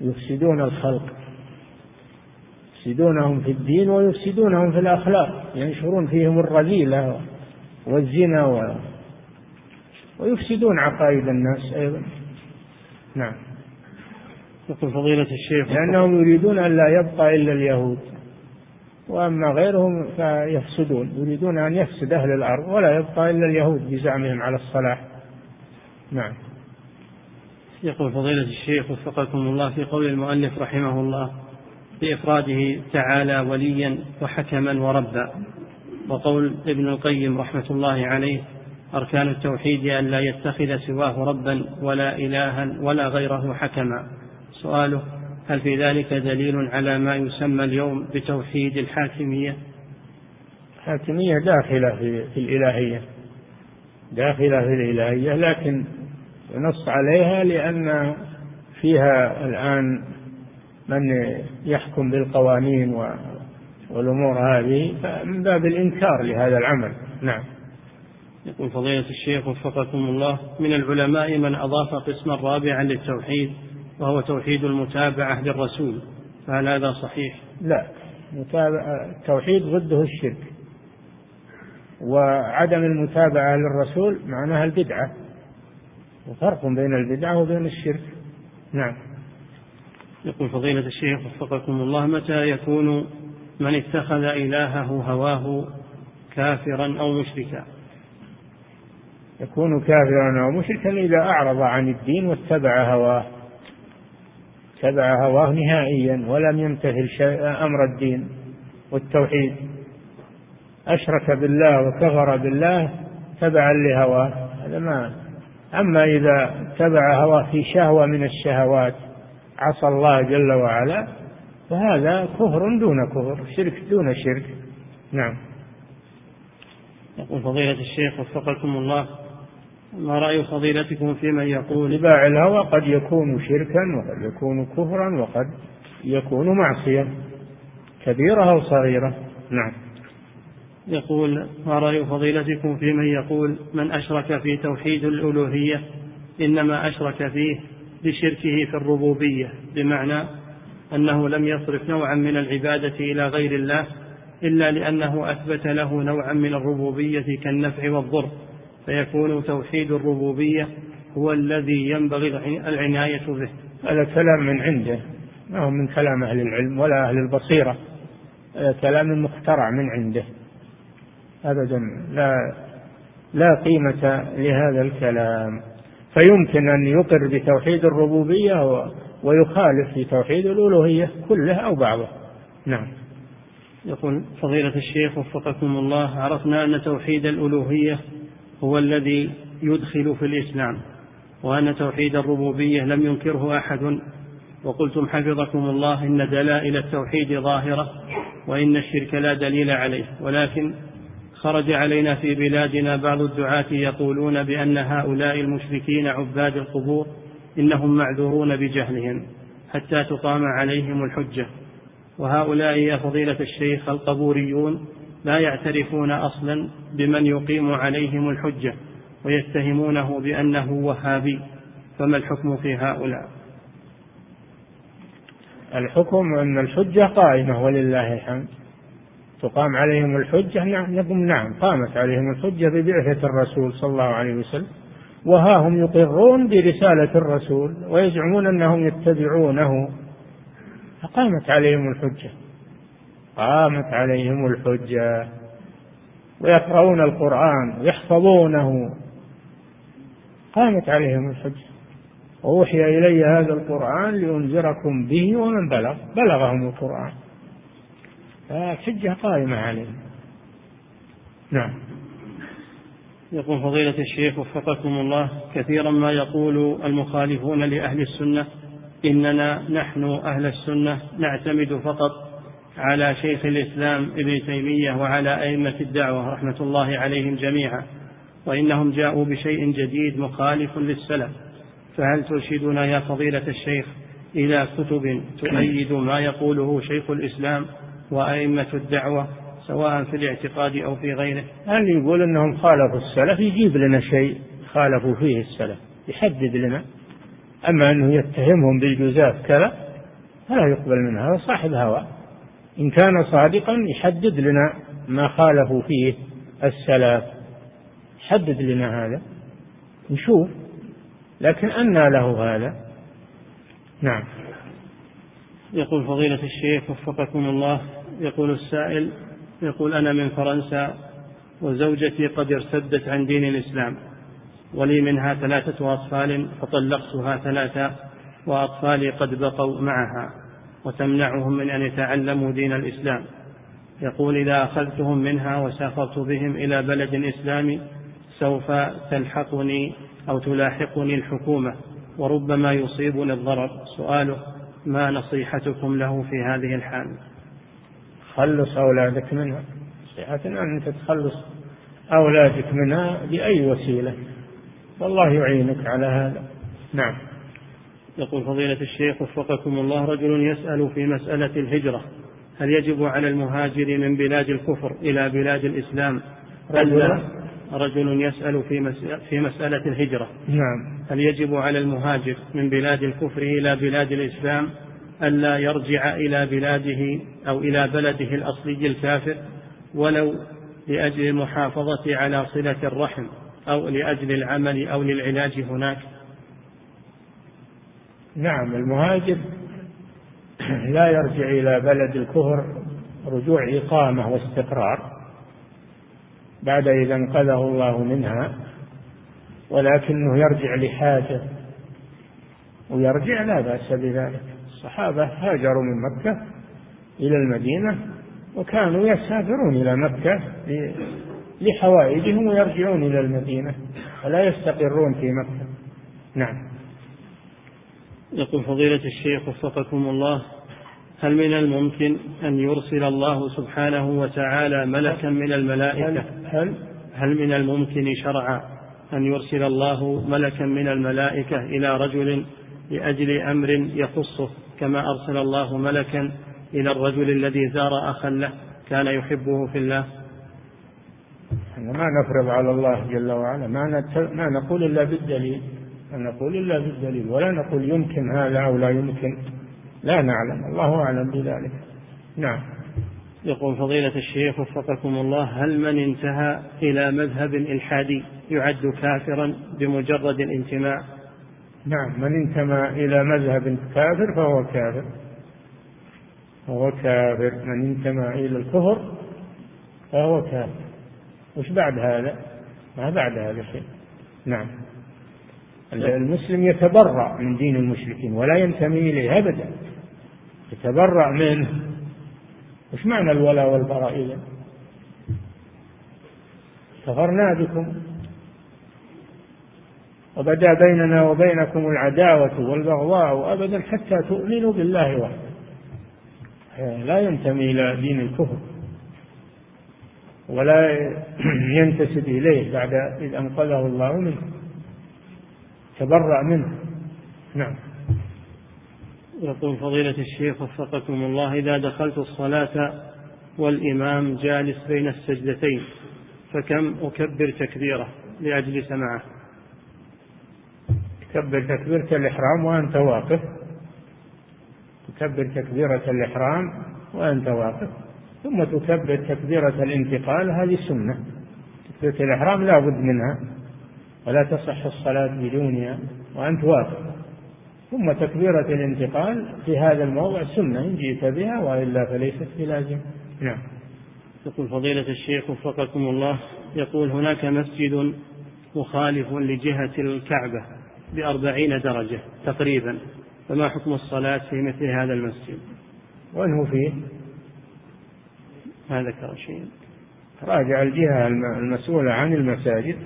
يفسدون الخلق. يفسدونهم في الدين ويفسدونهم في الأخلاق. ينشرون فيهم الرذيلة والزنا و... ويفسدون عقائد الناس أيضا. نعم. يقول فضيلة الشيخ. لأنهم يريدون أن لا يبقى إلا اليهود. وأما غيرهم فيفسدون. يريدون أن يفسد أهل الأرض ولا يبقى إلا اليهود بزعمهم على الصلاح. نعم. يقول فضيلة الشيخ وفقكم الله في قول المؤلف رحمه الله بإفراده تعالى وليا وحكما وربا. وقول ابن القيم رحمة الله عليه أركان التوحيد أن لا يتخذ سواه ربا ولا إلها ولا غيره حكما. سؤاله هل في ذلك دليل على ما يسمى اليوم بتوحيد الحاكمية؟ الحاكمية داخلة في, الإلهية داخلة في الإلهية لكن نص عليها لأن فيها الآن من يحكم بالقوانين والأمور هذه من باب الإنكار لهذا العمل. نعم. يقول فضيلة الشيخ وفقكم الله من العلماء من أضاف قسما رابعا للتوحيد وهو توحيد المتابعة للرسول. فهل هذا صحيح؟ لا. متابعة التوحيد ضده الشرك. وعدم المتابعة للرسول معناها البدعة. وفرق بين البدعة وبين الشرك. نعم. يقول فضيلة الشيخ وفقكم الله متى يكون من اتخذ إلهه هواه كافرا أو مشركا. يكون كافرا أو مشركا إذا أعرض عن الدين واتبع هواه. اتبع هواه نهائيا ولم يمتثل أمر الدين والتوحيد. أشرك بالله وكفر بالله تبعا لهواه. هذا ما أما إذا اتبع هواه في شهوة من الشهوات عصى الله جل وعلا فهذا كفر دون كفر شرك دون شرك. نعم. يقول فضيلة الشيخ وفقكم الله ما رأي فضيلتكم في من يقول؟ اتباع الهوى قد يكون شركا وقد يكون كفرا وقد يكون معصية كبيرة أو صغيرة. نعم. يقول ما رأي فضيلتكم في من يقول من أشرك في توحيد الألوهية إنما أشرك فيه بشركه في الربوبية بمعنى أنه لم يصرف نوعا من العبادة إلى غير الله إلا لأنه أثبت له نوعا من الربوبية كالنفع والضر فيكون توحيد الربوبية هو الذي ينبغي العناية به. هذا كلام من عنده ما هو من كلام أهل العلم ولا أهل البصيرة هذا كلام مخترع من عنده. أبدا لا لا قيمة لهذا الكلام. فيمكن أن يقر بتوحيد الربوبية ويخالف في توحيد الألوهية كله أو بعضه نعم. يقول فضيلة الشيخ وفقكم الله عرفنا أن توحيد الألوهية هو الذي يدخل في الإسلام وأن توحيد الربوبية لم ينكره أحد. وقلتم حفظكم الله إن دلائل التوحيد ظاهرة وإن الشرك لا دليل عليه. ولكن خرج علينا في بلادنا بعض الدعاة يقولون بأن هؤلاء المشركين عباد القبور إنهم معذورون بجهلهم حتى تقام عليهم الحجة. وهؤلاء يا فضيلة الشيخ القبوريون لا يعترفون أصلا بمن يقيم عليهم الحجة ويتهمونه بأنه وهابي. فما الحكم في هؤلاء؟ الحكم أن الحجة قائمة ولله الحمد. تقام عليهم الحجة؟ نعم نقول نعم قامت عليهم الحجة ببعثة الرسول صلى الله عليه وسلم. وها هم يقرون برسالة الرسول ويزعمون أنهم يتبعونه. فقامت عليهم الحجة. قامت عليهم الحجة. ويقرؤون القرآن ويحفظونه قامت عليهم الحجة. وأوحي إلي هذا القرآن لأنذركم به ومن بلغ بلغهم القرآن. فالحجة قائمة عليهم. نعم. يقول فضيلة الشيخ وفقكم الله كثيرا ما يقول المخالفون لأهل السنة إننا نحن أهل السنة نعتمد فقط على شيخ الإسلام ابن تيمية وعلى أئمة الدعوة رحمة الله عليهم جميعا وإنهم جاءوا بشيء جديد مخالف للسلف. فهل ترشدنا يا فضيلة الشيخ إلى كتب تؤيد ما يقوله شيخ الإسلام وأئمة الدعوة؟ سواء في الاعتقاد أو في غيره. هل يقول أنهم خالفوا السلف يجيب لنا شيء خالفوا فيه السلف يحدد لنا. أما أنه يتهمهم بالجزاف كذا فلا يقبل منه هذا صاحب هوى. إن كان صادقا يحدد لنا ما خالفوا فيه السلف. حدد لنا هذا نشوف. لكن أنى له هذا. نعم. يقول فضيلة الشيخ وفقكم الله يقول السائل يقول أنا من فرنسا وزوجتي قد ارتدت عن دين الإسلام ولي منها ثلاثة أطفال فطلقتها ثلاثة وأطفالي قد بقوا معها وتمنعهم من أن يتعلموا دين الإسلام. يقول إذا أخذتهم منها وسافرت بهم إلى بلد إسلامي سوف تلحقني أو تلاحقني الحكومة وربما يصيبني الضرر. سؤاله ما نصيحتكم له في هذه الحال؟ خلص أولادك منها. نصيحتنا أن أنت تخلص أولادك منها بأي وسيلة. والله يعينك على هذا. نعم. يقول فضيلة الشيخ وفقكم الله رجل يسأل في مسألة الهجرة هل يجب على المهاجر من بلاد الكفر إلى بلاد الإسلام؟ رجل؟ رجل يسأل في في مسألة الهجرة. نعم. هل يجب على المهاجر من بلاد الكفر إلى بلاد الإسلام؟ ألا يرجع إلى بلاده أو إلى بلده الأصلي الكافر ولو لأجل المحافظة على صلة الرحم أو لأجل العمل أو للعلاج هناك. نعم المهاجر لا يرجع إلى بلد الكفر رجوع إقامة واستقرار بعد إذا انقذه الله منها ولكنه يرجع لحاجة ويرجع لا بأس بذلك. الصحابة هاجروا من مكة إلى المدينة وكانوا يسافرون إلى مكة لحوائجهم ويرجعون إلى المدينة ولا يستقرون في مكة. نعم. يقول فضيلة الشيخ وفقكم الله هل من الممكن أن يرسل الله سبحانه وتعالى ملكا من الملائكة؟ هل؟ هل من الممكن شرعا أن يرسل الله ملكا من الملائكة إلى رجل لأجل أمر يخصه كما أرسل الله ملكا إلى الرجل الذي زار أخا له كان يحبه في الله. إحنا ما نفرض على الله جل وعلا ما ما نقول إلا بالدليل. ما نقول إلا بالدليل ولا نقول يمكن هذا أو لا يمكن. لا نعلم الله أعلم بذلك. نعم. يقول فضيلة الشيخ وفقكم الله هل من انتهى إلى مذهب إلحادي يعد كافرا بمجرد الانتماء؟ نعم من انتمى إلى مذهب كافر فهو كافر. فهو كافر. من انتمى إلى الكفر فهو كافر. وش بعد هذا؟ ما بعد هذا شيء. نعم. المسلم يتبرأ من دين المشركين ولا ينتمي إليه أبدا. يتبرأ منه. وش معنى الولاء والبراء إذا كفرنا بكم. وبدا بيننا وبينكم العداوة والبغضاء أبدا حتى تؤمنوا بالله وحده. لا ينتمي إلى دين الكفر ولا ينتسب إليه بعد إذ أنقذه الله منه. تبرأ منه. نعم. يقول فضيلة الشيخ وفقكم الله إذا دخلت الصلاة والإمام جالس بين السجدتين فكم أكبر تكبيرة لأجلس معه؟ تكبر تكبيرة الإحرام وأنت واقف. تكبر تكبيرة الإحرام وأنت واقف. ثم تكبر تكبيرة الانتقال هذه سنة. تكبيرة الإحرام لا بد منها ولا تصح الصلاة بدونها وأنت واقف. ثم تكبيرة الانتقال في هذا الموضع سنة إن جئت بها وإلا فليست بلازم. نعم. يقول فضيلة الشيخ وفقكم الله يقول هناك مسجد مخالف لجهة الكعبة. بأربعين درجة تقريبا فما حكم الصلاة في مثل هذا المسجد؟ وين هو فيه؟ ما ذكر شيء راجع الجهة المسؤولة عن المساجد.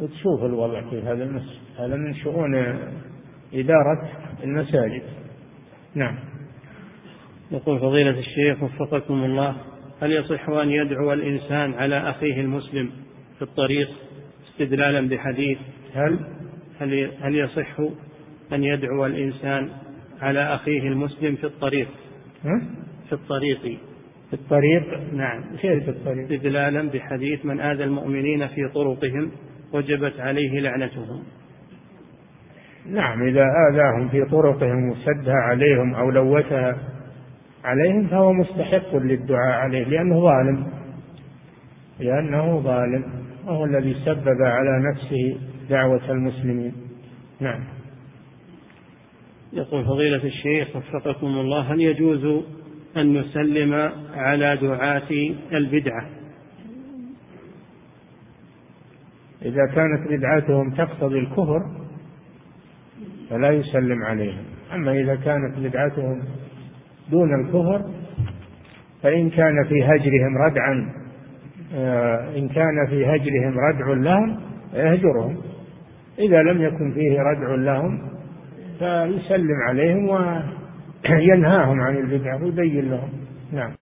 وتشوف الوضع في هذا المسجد هذا من شؤون إدارة المساجد. نعم. يقول فضيلة الشيخ وفقكم الله هل يصح أن يدعو الإنسان على أخيه المسلم في الطريق استدلالا بحديث؟ هل؟ هل هل يصح أن يدعو الإنسان على أخيه المسلم في الطريق؟ في الطريق. في الطريق؟ نعم. كيف في الطريق؟ استدلالا بحديث من آذى المؤمنين في طرقهم وجبت عليه لعنتهم. نعم إذا آذاهم في طرقهم وسدها عليهم أو لوثها عليهم فهو مستحق للدعاء عليه لأنه ظالم. لأنه ظالم وهو الذي سبب على نفسه دعوة المسلمين. نعم. يقول فضيلة الشيخ وفقكم الله هل يجوز أن نسلم على دعاة البدعة؟ إذا كانت بدعتهم تقتضي الكفر فلا يسلم عليهم. أما إذا كانت بدعتهم دون الكفر فإن كان في هجرهم ردعا آه، إن كان في هجرهم ردع لهم يهجرهم إذا لم يكن فيه ردع لهم فيسلم عليهم وينهاهم عن البدعة ويبين لهم. نعم.